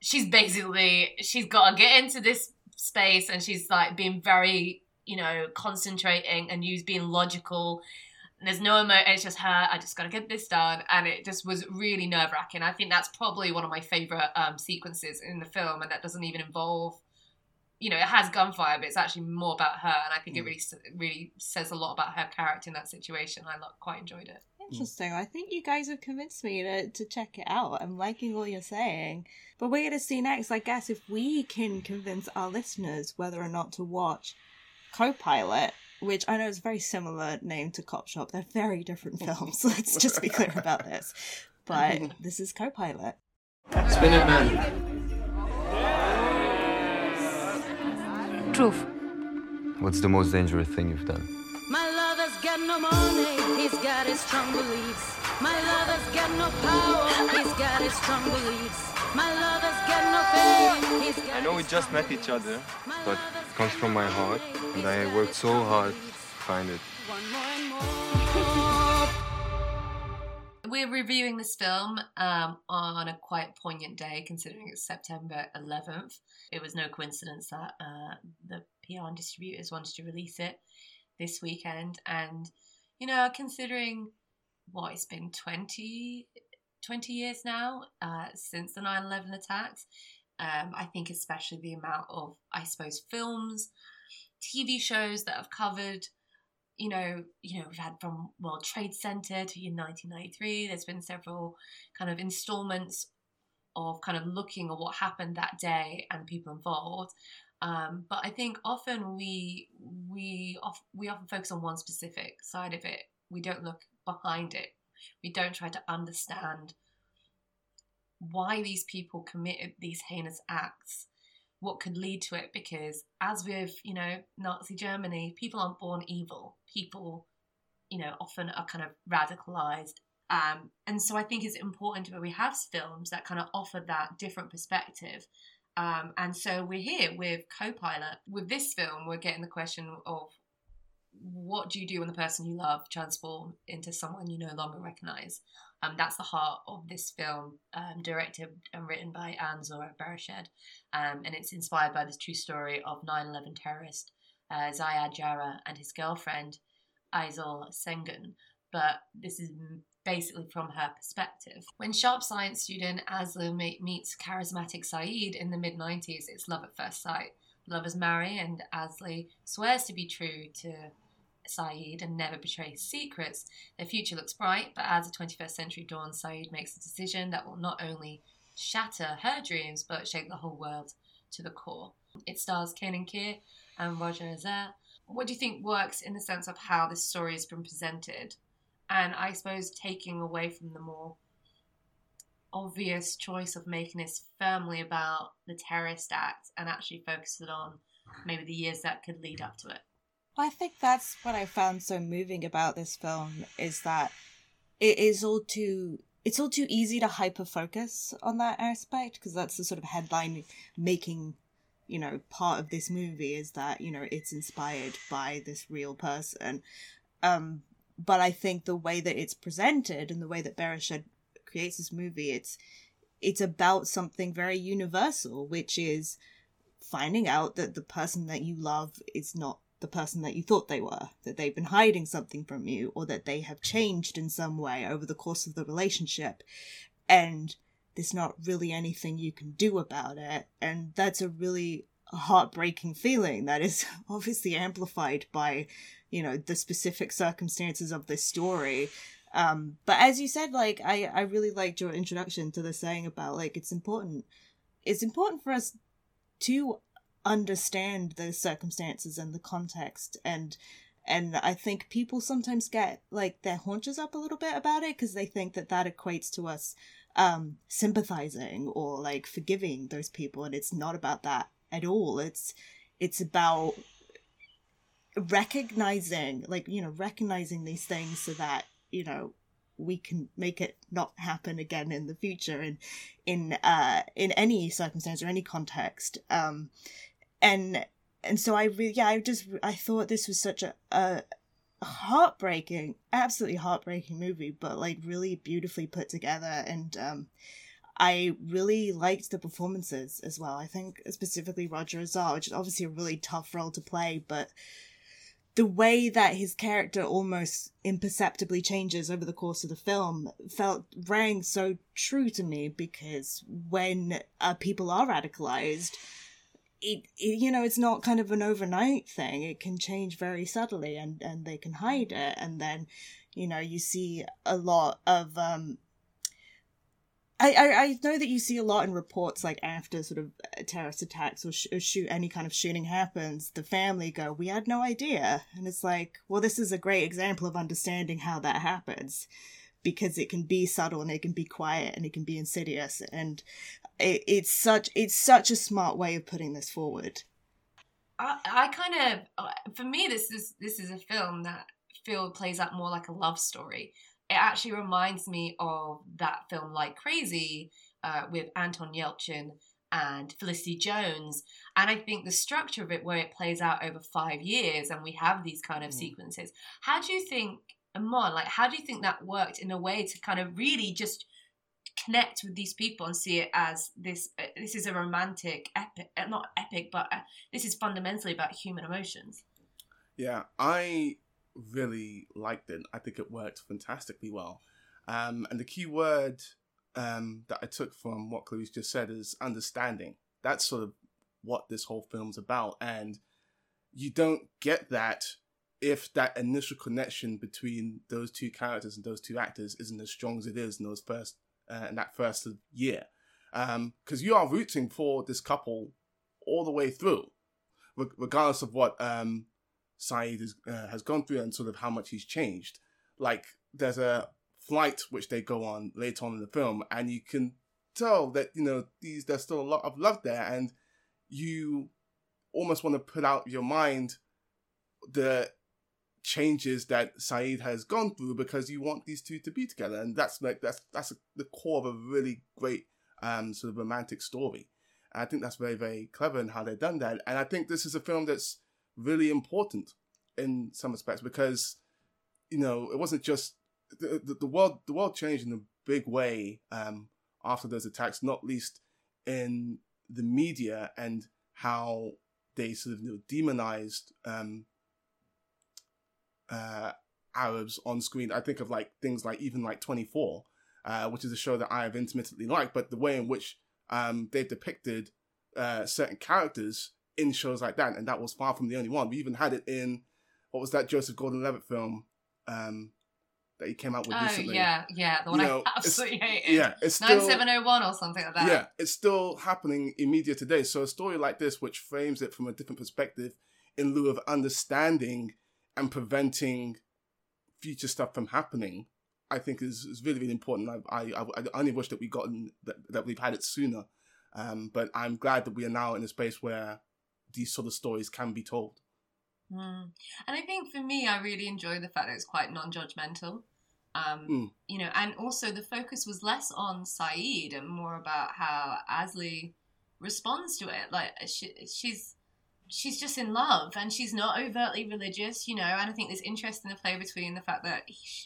she's basically she's got to get into this space, and she's like being very you know concentrating and use being logical. And there's no emo. It's just her. I just got to get this done, and it just was really nerve wracking. I think that's probably one of my favorite um, sequences in the film, and that doesn't even involve, you know, it has gunfire, but it's actually more about her, and I think it really really says a lot about her character in that situation. I lo- quite enjoyed it. Interesting. I think you guys have convinced me to, to check it out. I'm liking all you're saying. But we're going to see next, I guess, if we can convince our listeners whether or not to watch Copilot, which I know is a very similar name to Cop Shop. They're very different [laughs] films. [laughs] Let's just be clear about this. But [laughs] this is Copilot. Spin it, man. Truth. What's the most dangerous thing you've done? My lover's got no money, he's got his strong beliefs. My lover's got no power, he's got his strong beliefs. My lover's got no fame, he's got I know we just met each other, but it comes from my heart, and I worked so hard to find it. We're reviewing this film um, on a quite poignant day, considering it's September 11th. It was no coincidence that uh, the PR and distributors wanted to release it this weekend. And, you know, considering what it's been 20, 20 years now uh, since the 9 11 attacks, um, I think especially the amount of, I suppose, films, TV shows that have covered you know, you know, we've had from World Trade Center to in 1993. There's been several kind of installments of kind of looking at what happened that day and people involved. Um, but I think often we we off, we often focus on one specific side of it. We don't look behind it. We don't try to understand why these people committed these heinous acts what could lead to it because as with you know nazi germany people aren't born evil. People you know often are kind of radicalized. Um, and so i think it's important when we have films that kind of offer that different perspective. Um, and so we're here with co-pilot. With this film we're getting the question of what do you do when the person you love transform into someone you no longer recognize um, that's the heart of this film, um, directed and written by Anne Zohra Berrached. Um, and it's inspired by this true story of 9 11 terrorist uh, Ziad Jarrah and his girlfriend, Aysel Şengün. But this is basically from her perspective. When sharp science student Asli meets charismatic Saeed in the mid 90s, it's love at first sight. Lovers marry, and Asli swears to be true to Saeed and never betray his secrets. Their future looks bright, but as the 21st century dawns, Saeed makes a decision that will not only shatter her dreams but shake the whole world to the core. It stars Canan Kir and Roger Azar. What do you think works in the sense of how this story has been presented? And I suppose taking away from the more obvious choice of making this firmly about the terrorist act and actually focus it on maybe the years that could lead up to it. I think that's what I found so moving about this film is that it is all too it's all too easy to hyper focus on that aspect because that's the sort of headline making you know part of this movie is that you know it's inspired by this real person. Um but i think the way that it's presented and the way that Berrached creates this movie it's it's about something very universal which is finding out that the person that you love is not the person that you thought they were, that they've been hiding something from you, or that they have changed in some way over the course of the relationship. And there's not really anything you can do about it. And that's a really heartbreaking feeling that is [laughs] obviously amplified by, you know, the specific circumstances of this story. Um, but as you said, like, I, I really liked your introduction to the saying about, like, it's important. It's important for us to understand the circumstances and the context and and I think people sometimes get like their haunches up a little bit about it because they think that that equates to us um sympathizing or like forgiving those people and it's not about that at all. It's it's about recognizing like you know recognizing these things so that you know we can make it not happen again in the future in in uh in any circumstance or any context um and and so I really yeah I just I thought this was such a, a heartbreaking absolutely heartbreaking movie but like really beautifully put together and um I really liked the performances as well. I think specifically Roger Azar, which is obviously a really tough role to play, but the way that his character almost imperceptibly changes over the course of the film felt rang so true to me because when uh, people are radicalized, it, it, you know it's not kind of an overnight thing. It can change very subtly and and they can hide it. And then you know you see a lot of um I, I, know that you see a lot in reports like after sort of terrorist attacks or, sh- or shoot any kind of shooting happens the family go we had no idea. And it's like well this is a great example of understanding how that happens because it can be subtle and it can be quiet and it can be insidious. And it, it's such it's such a smart way of putting this forward. I, I kind of uh, for me this is this is a film that feel plays out more like a love story. It actually reminds me of that film like crazy uh, with anton yelchin and felicity jones. And i think the structure of it where it plays out over five years and we have these kind of mm. sequences how do you think Amon, like how do you think that worked in a way to kind of really just connect with these people and see it as this uh, this is a romantic epic uh, not epic but uh, this is fundamentally about human emotions. Yeah i really liked it. I think it worked fantastically well. Um, and the key word um, that i took from what Clarisse just said is understanding. That's sort of what this whole film's about. And you don't get that if that initial connection between those two characters and those two actors isn't as strong as it is in those first uh, in that first year, because um, you are rooting for this couple all the way through, re- regardless of what um, Saeed is, uh, has gone through and sort of how much he's changed. Like there's a flight which they go on later on in the film, and you can tell that you know these there's still a lot of love there, and you almost want to put out your mind the changes that Saeed has gone through because you want these two to be together, and that's like that's that's the core of a really great um, sort of romantic story. And I think that's very very clever in how they've done that, and I think this is a film that's really important in some respects because you know it wasn't just the, the, the world the world changed in a big way um, after those attacks, not least in the media and how they sort of you know, demonized um, uh, Arabs on screen. I think of like things like even like 24, uh, which is a show that I have intermittently liked, but the way in which um, they've depicted uh, certain characters in shows like that, and that was far from the only one. We even had it in what was that Joseph Gordon-Levitt film um, that he came out with Oh recently? yeah, yeah, the one You know, [laughs] I absolutely [laughs] hated. Yeah, it's still nine seven oh one or something like that. yeah, it's still happening in media today. So a story like this, which frames it from a different perspective, in lieu of understanding and preventing future stuff from happening, I think is, is really really important. I, I I only wish that we gotten that, that we've had it sooner, um, but I'm glad that we are now in a space where these sort of stories can be told. Mm. And I think for me, I really enjoy the fact that it's quite non-judgmental. Um, Mm. You know, and also the focus was less on Saeed and more about how Asli responds to it. Like she, she's she's just in love and she's not overtly religious, you know. And I think there's interest in the play between the fact that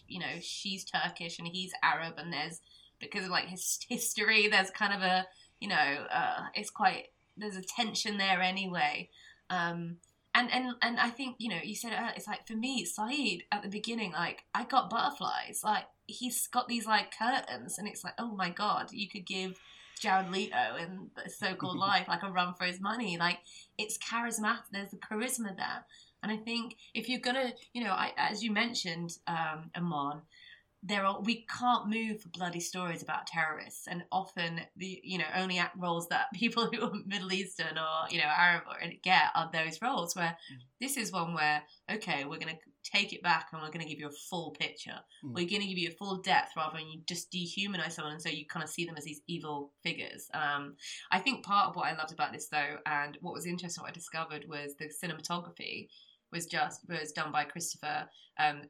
you know she's Turkish and he's Arab, and there's because of like his [laughs] history, there's kind of a you know, uh, it's quite there's a tension there anyway. Um, and and and I think you know you said it it's like for me Saeed at the beginning like I got butterflies like he's got these like curtains and it's like oh my god you could give Jared Leto in the so-called [laughs] life like a run for his money. Like it's charismatic there's the charisma there. And I think if you're gonna you know I, as you mentioned um, Amon there are we can't move for bloody stories about terrorists and often the you know only act roles that [laughs] people who are middle eastern or you know arab or get are those roles where this is one where okay we're going to take it back and we're going to give you a full picture. Mm. we're going to give you a full depth rather than you just dehumanize someone and so you kind of see them as these evil figures. Um, i think part of what i loved about this though and what was interesting what i discovered was the cinematography was just was done by Christopher um,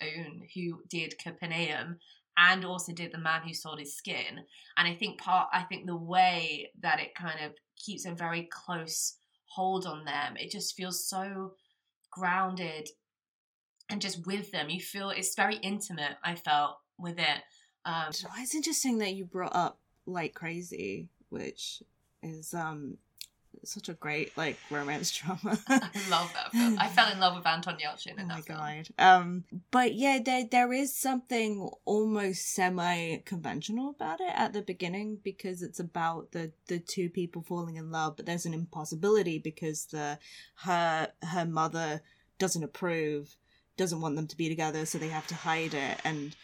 who did Capernaum and also did The Man Who Sold His Skin. And I think part, I think the way that it kind of keeps a very close hold on them, it just feels so grounded and just with them. You feel it's very intimate. I felt with it. Um, It's interesting that you brought up Like Crazy, which is um such a great like romance [laughs] drama. I love that film. I fell in love with Anton Yelchin in Oh my film. god. Um but yeah, there there is something almost semi conventional about it at the beginning because it's about the the two people falling in love, but there's an impossibility because the her her mother doesn't approve, doesn't want them to be together, so they have to hide it and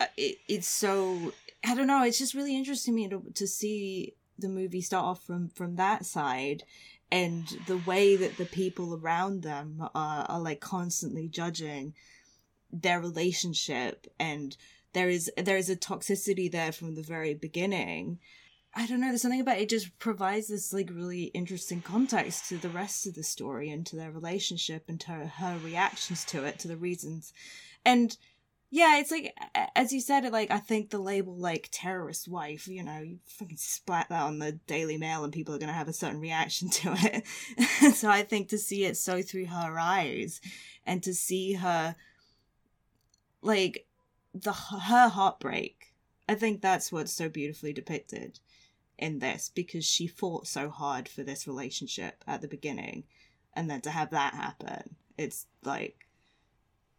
uh, it, it's so I don't know. It's just really interesting to me to, to see the movie start off from from that side, and the way that the people around them are, are like constantly judging their relationship, and there is there is a toxicity there from the very beginning. I don't know. There's something about it just provides this like really interesting context to the rest of the story and to their relationship and to her reactions to it, to the reasons, and yeah, it's like as you said. Like I think the label like terrorist wife, you know, you fucking splat that on the Daily Mail and people are gonna have a certain reaction [laughs] to it. so I think to see it so through her eyes and to see her like the her heartbreak, I think that's what's so beautifully depicted in this because she fought so hard for this relationship at the beginning, and then to have that happen, it's like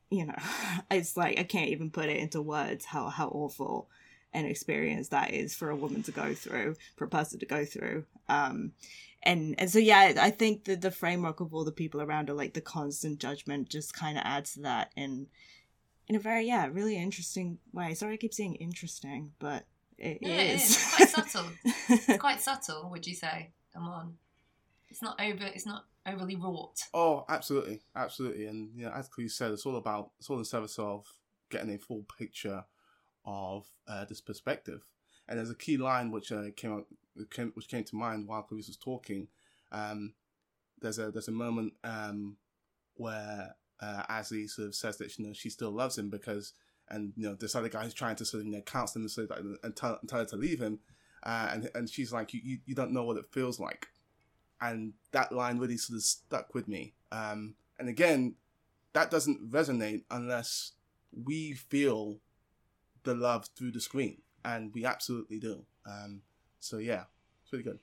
you know, [laughs] it's like I can't even put it into words how how awful an experience that is for a woman to go through, for a person to go through. Um, and and so yeah, I think that the framework of all the people around her, like the constant judgment, just kind of adds to that in in a very yeah really interesting way. Sorry, I keep saying interesting, but it it is. is. It's quite subtle. It's [laughs] quite subtle, would you say? Come on. It's not over. It's not overly wrought. Oh, absolutely, absolutely, and you know, as Chloe said, it's all about it's all in service of getting a full picture of uh, this perspective. And there's a key line which uh, came up, came, which came to mind while Chloe was talking. Um, there's a there's a moment um, where uh, Asli sort of says that you know she still loves him because, and you know this other guy is trying to sort of you know counsel him so that, and, tell, and tell her to leave him, uh, and and she's like you, you you don't know what it feels like and that line really sort of stuck with me. Um, and again, that doesn't resonate unless we feel the love through the screen, and we absolutely do. Um, so yeah, it's really good.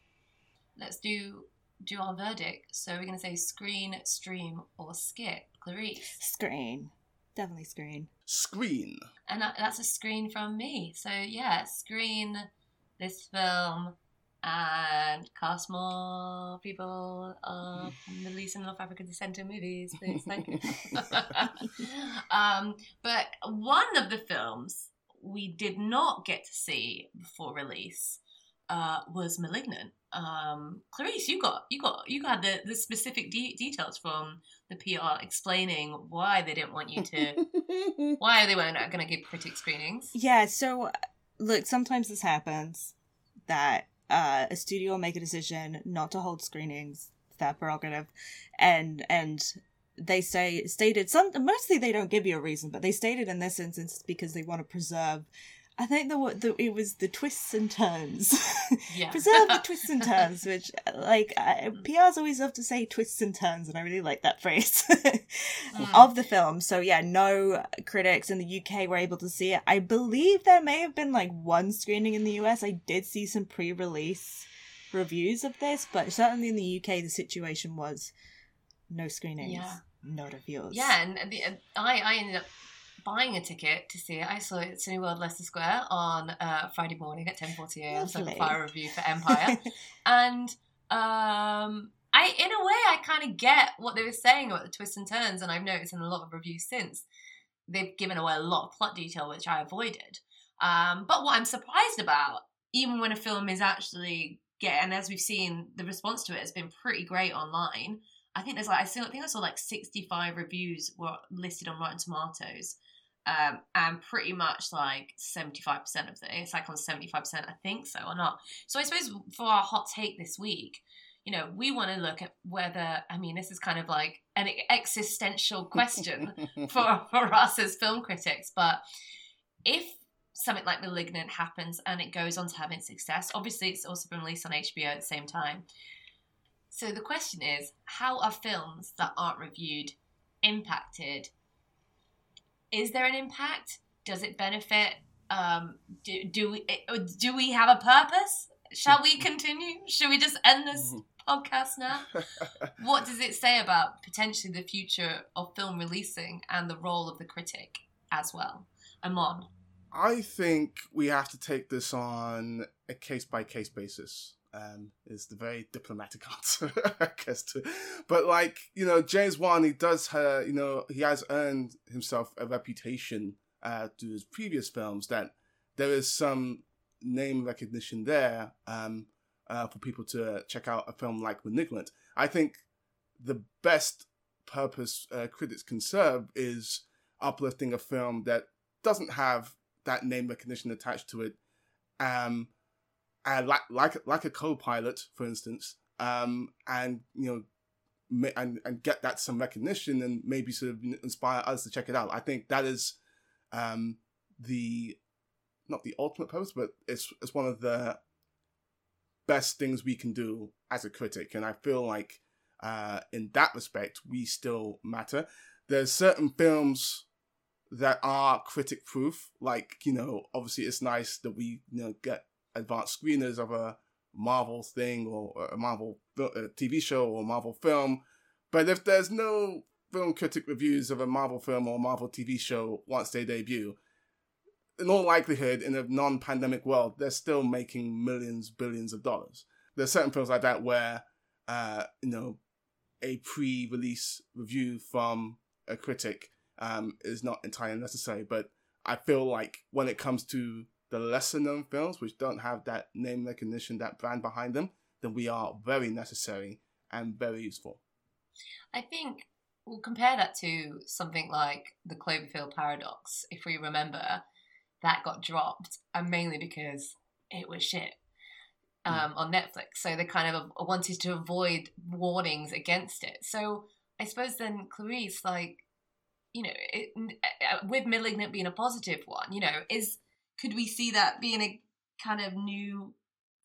Let's do do our verdict. So we're going to say screen, stream, or skip. Clarisse. Screen. definitely Screen. Screen. And that's a screen from me. So yeah, screen this film and cast more people of Middle East and North African descent in movies, please. Thank you. [laughs] um, but one of the films we did not get to see before release uh, was *Malignant*. Um, Clarisse, you got you got you got the, the specific de- details from the PR explaining why they didn't want you to, [laughs] why they weren't going to give critic screenings. Yeah, so look, sometimes this happens that uh, a studio will make a decision not to hold screenings, their prerogative, and and they say stated some mostly they don't give you a reason, but they stated in this instance because they want to preserve. I think the, the it was the twists and turns. Yeah. [laughs] preserve the twists and turns, which like I, PRs always love to say twists and turns, and I really like that phrase mm. of the film. So yeah, no critics in the UK were able to see it. I believe there may have been like one screening in the US. I did see some pre-release reviews of this, but certainly in the UK the situation was no screenings, Yeah. no reviews. Yeah, and the, and I, I ended up buying a ticket to see it. I saw it at Cineworld Leicester Square on uh, Friday morning at 10.40 a.m. So fire review for Empire. [laughs] and um, I, in a way, I kind of get what they were saying about the twists and turns, and I've noticed in a lot of reviews since, they've given away a lot of plot detail, which I avoided. Um, but what I'm surprised about, even when a film is actually get, and as we've seen, the response to it has been pretty great online. I think there's like I, I think I saw like 65 reviews were listed on Rotten Tomatoes, um, and pretty much like 75% of the it's like on 75%, I think so or not. So I suppose for our hot take this week, you know, we want to look at whether I mean this is kind of like an existential question [laughs] for for us as film critics, but if something like Malignant happens and it goes on to having success, obviously it's also been released on HBO at the same time. So the question is, how are films that aren't reviewed impacted? Is there an impact? Does it benefit? Um, do, do we eh, do we have a purpose? Shall we continue? Should we just end this podcast now? [laughs] what does it say about potentially the future of film releasing and the role of the critic as well? Amon. I think we have to take this on a case by case basis. Um, is the very diplomatic [laughs] answer, I guess. To, but like you know, James Wan, he does, uh, you know, he has earned himself a reputation uh, through his previous films that there is some name recognition there um, uh, for people to check out a film like *Malignant*. I think the best purpose uh, critics can serve is uplifting a film that doesn't have that name recognition attached to it. Um, and like like like a co-pilot, for instance, um, and you know, and and get that some recognition and maybe sort of inspire us to check it out. I think that is um, the not the ultimate purpose, but it's it's one of the best things we can do as a critic, and I feel like uh, in that respect we still matter. There's certain films that are critic proof. Like, you know, obviously it's nice that we, you know, get advanced screeners of a Marvel thing or a Marvel uh TV show or a Marvel film. But if there's no film critic reviews of a Marvel film or Marvel TV show once they debut, in all likelihood, in a non pandemic world, they're still making millions, billions of dollars. There's certain films like that where, uh, you know, a pre release review from a critic um, is not entirely necessary. But I feel like when it comes to the lesser known films, which don't have that name recognition, that brand behind them, then we are very necessary and very useful. I think we'll compare that to something like the Cloverfield Paradox. If we remember, that got dropped, and mainly because it was shit um, on Netflix. So they kind of wanted to avoid warnings against it. So I suppose then Clarisse, like, you know, it, uh, with Malignant being a positive one, you know, is could we see that being a kind of new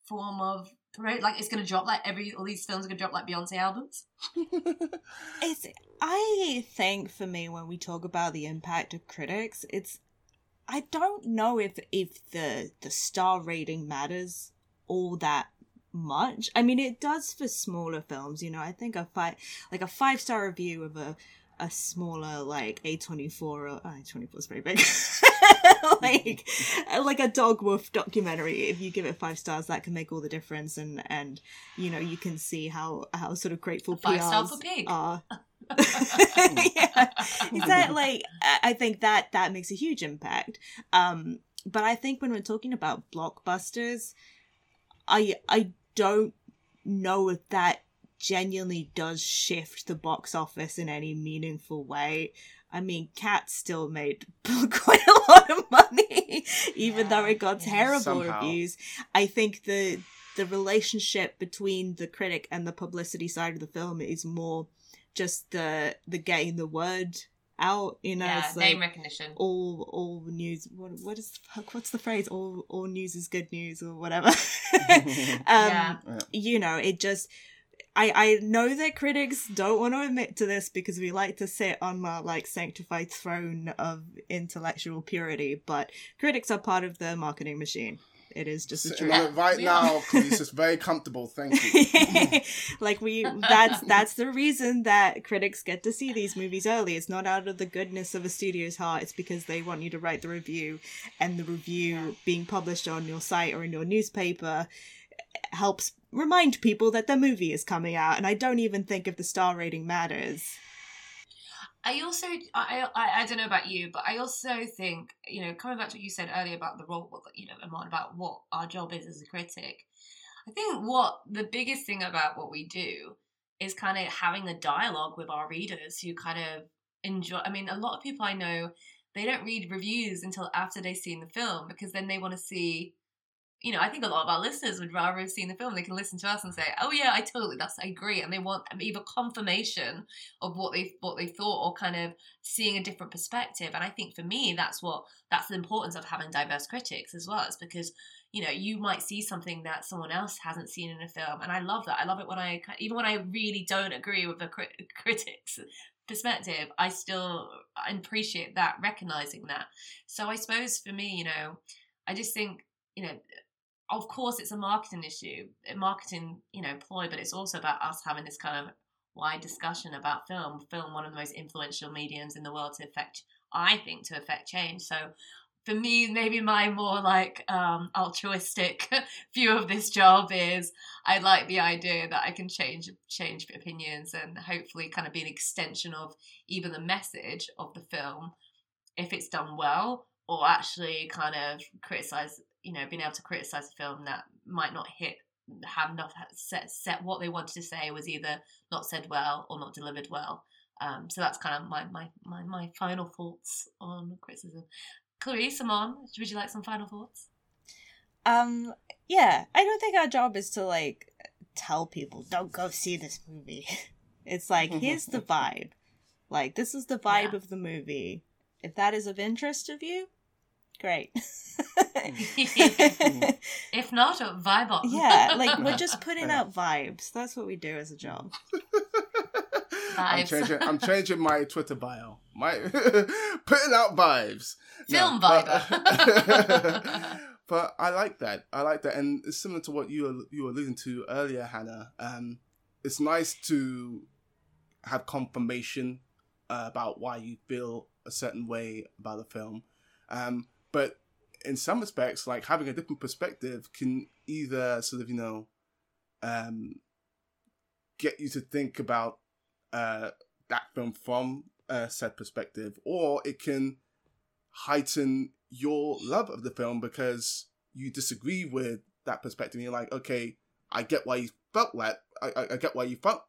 form of? Like, it's going to drop like every all these films are going to drop like Beyonce albums. [laughs] It's I think for me when we talk about the impact of critics, it's I don't know if if the the star rating matters all that much. I mean, it does for smaller films. You know, I think a five like a five star review of a a smaller like A24 or oh, A24 is very big. [laughs] [laughs] like like a dog wolf documentary if you give it five stars that can make all the difference and and you know you can see how how sort of grateful Five PRs are [laughs] [laughs] yeah. Is that like I I think that that makes a huge impact. Um but I think when we're talking about blockbusters, I I don't know if that genuinely does shift the box office in any meaningful way. I mean, Cats still made [laughs] quite a lot of money, even though it got terrible Somehow. reviews. I think the the relationship between the critic and the publicity side of the film is more just the the getting the word out. You know, Yeah, name like recognition. all all news. What what is the fuck? What's the phrase? All all news is good news or whatever. [laughs] [laughs] um, Yeah. You know, it just. I, I know that critics don't want to admit to this because we like to sit on our like sanctified throne of intellectual purity, but critics are part of the marketing machine. It is just a truth. on it right now, because it's very comfortable. Thank you. [laughs] like we that's that's the reason that critics get to see these movies early it's not out of the goodness of a studio's heart it's because they want you to write the review and the review being published on your site or in your newspaper eh, helps remind people that the movie is coming out and i don't even think if the star rating matters I also, I, I, I don't know about you, but I also think, you know, coming back to what you said earlier about the role, you know, Amon, about what our job is as a critic, I think what the biggest thing about what we do is kind of having a dialogue with our readers who kind of enjoy. I mean, a lot of people I know, they don't read reviews until after they've seen the film because then they want to see you know, I think a lot of our listeners would rather have seen the film. They can listen to us and say, "Oh yeah, I totally, that's I agree," and they want either confirmation of what they what they thought or kind of seeing a different perspective. And I think for me, that's what that's the importance of having diverse critics as well. Is because you know you might see something that someone else hasn't seen in a film, and I love that. I love it when I even when I really don't agree with the crit- [laughs] critics perspective i still appreciate that recognizing that so i suppose for me you know i just think you know of course it's a marketing issue a marketing you know ploy but it's also about us having this kind of wide discussion about film. Film one of the most influential mediums in the world to affect i think to affect change. So for me maybe my more like um altruistic [laughs] view of this job is i like the idea that i can change change opinions and hopefully kind of be an extension of even the message of the film if it's done well or actually kind of criticize you know being able to criticize a film that might not hit have not set set what they wanted to say was either not said well or not delivered well um, so that's kind of my, my my my final thoughts on criticism Clarisse, Amon, would you like some final thoughts? Um, yeah, I don't think our job is to like tell people don't go see this movie. [laughs] It's like here's the [laughs] vibe. Like this is the vibe of the movie. If that is of interest of you, great. [laughs] [laughs] if not, vibe on. yeah, like we're [laughs] just putting out vibes. That's what we do as a job. I'm changing. I'm changing my Twitter bio. My putting out vibes. Film but, vibe. but I like that. I like that, and it's similar to what you were, you were alluding to earlier, Hannah. Um, it's nice to have confirmation uh, about why you feel a certain way about the film, um, but in some respects, like having a different perspective can either sort of you know um, get you to think about uh, that film from a set perspective, or it can heighten your love of the film because you disagree with that perspective. And You're like, okay, I get why you felt that. I, I, I get why you felt.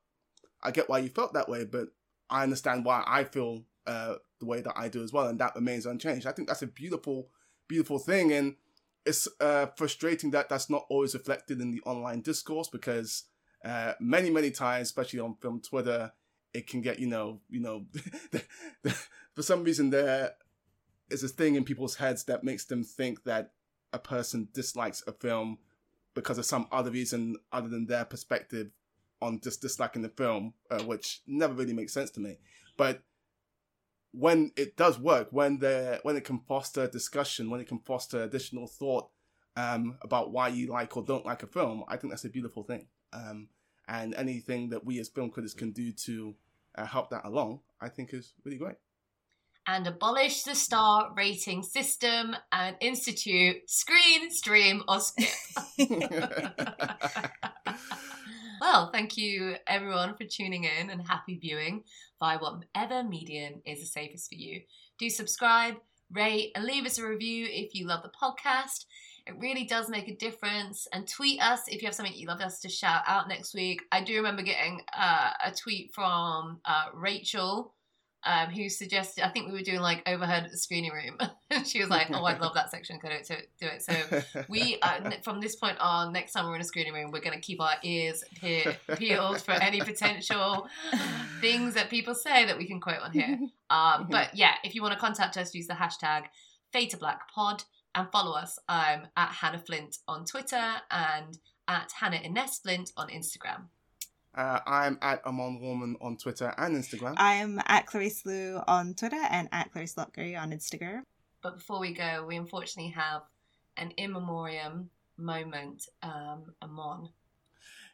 I get why you felt that way, but I understand why I feel uh, the way that I do as well, and that remains unchanged. I think that's a beautiful, beautiful thing, and it's uh, frustrating that that's not always reflected in the online discourse because uh, many, many times, especially on film Twitter, it can get you know, you know, [laughs] for some reason there is a thing in people's heads that makes them think that a person dislikes a film because of some other reason other than their perspective on just disliking the film, uh, which never really makes sense to me. But when it does work, when there, when it can foster discussion, when it can foster additional thought um, about why you like or don't like a film, I think that's a beautiful thing. Um, and anything that we as film critics can do to uh, help that along, I think is really great. And abolish the star rating system and institute screen, stream, or skip. [laughs] [laughs] well, thank you everyone for tuning in and happy viewing via whatever medium is the safest for you. Do subscribe, rate, and leave us a review if you love the podcast. It really does make a difference. And tweet us if you have something you'd love us to shout out next week. I do remember getting uh, a tweet from uh, Rachel. Um, who suggested? I think we were doing like overhead screening room. [laughs] she was like, "Oh, I'd love that section. Could I do it?" So we, uh, from this point on, next time we're in a screening room, we're going to keep our ears pe- peeled for any potential things that people say that we can quote on here. Um, [laughs] but yeah, if you want to contact us, use the hashtag FadeToBlackPod and follow us. I'm at Hannah Flint on Twitter and at Hannah Ines Flint on Instagram. Uh, I'm at Amon Warmann on Twitter and Instagram. I'm at Clarisse Lou on Twitter and at Clarisse Loughrey on Instagram. But before we go, we unfortunately have an in memoriam moment, um, Amon.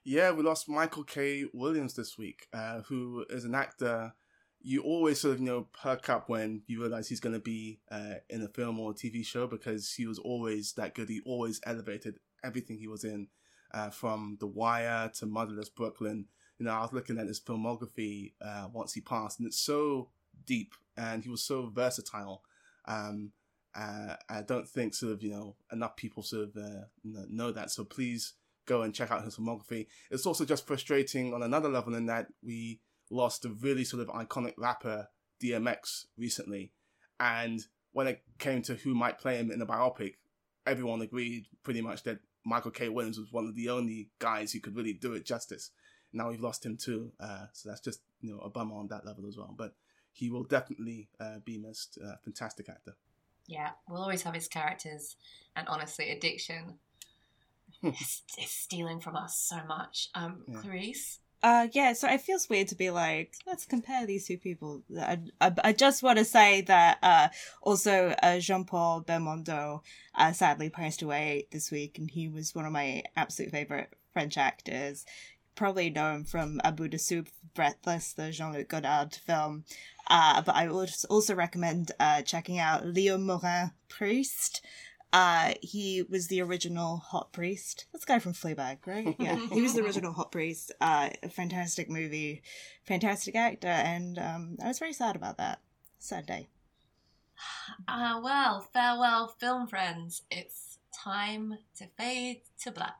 Yeah, we lost Michael K. Williams this week, uh, who is an actor you always sort of you know perk up when you realize he's going to be uh, in a film or a TV show because he was always that good. He always elevated everything he was in uh, from The Wire to Motherless Brooklyn. You know, I was looking at his filmography uh, once he passed, and it's so deep, and he was so versatile. Um, uh, I don't think sort of you know enough people sort of uh, know that. So please go and check out his filmography. It's also just frustrating on another level in that we lost a really sort of iconic rapper DMX recently, and when it came to who might play him in a biopic, everyone agreed pretty much that Michael K. Williams was one of the only guys who could really do it justice. Now we've lost him too, uh, so that's just you know a bummer on that level as well. But he will definitely uh, be missed. Uh, fantastic actor. Yeah, we'll always have his characters, and honestly, addiction is, is stealing from us so much. Um, yeah. Clarisse. Uh, yeah, so it feels weird to be like, let's compare these two people. I, I, I just want to say that, uh, also, uh, Jean-Paul Belmondo, uh, sadly passed away this week, and he was one of my absolute favorite French actors. Probably know him from À bout de souffle, Breathless, the Jean-Luc Godard film. Uh, but I would also recommend, uh, checking out Léon Morin Priest, uh, he was the original Hot Priest. That's the guy from Fleabag, right? [laughs] Yeah, he was the original Hot Priest. Uh, a fantastic movie, fantastic actor, and um, I was very sad about that. Sad day. [sighs] Ah, uh, well, farewell, film friends. It's time to fade to black.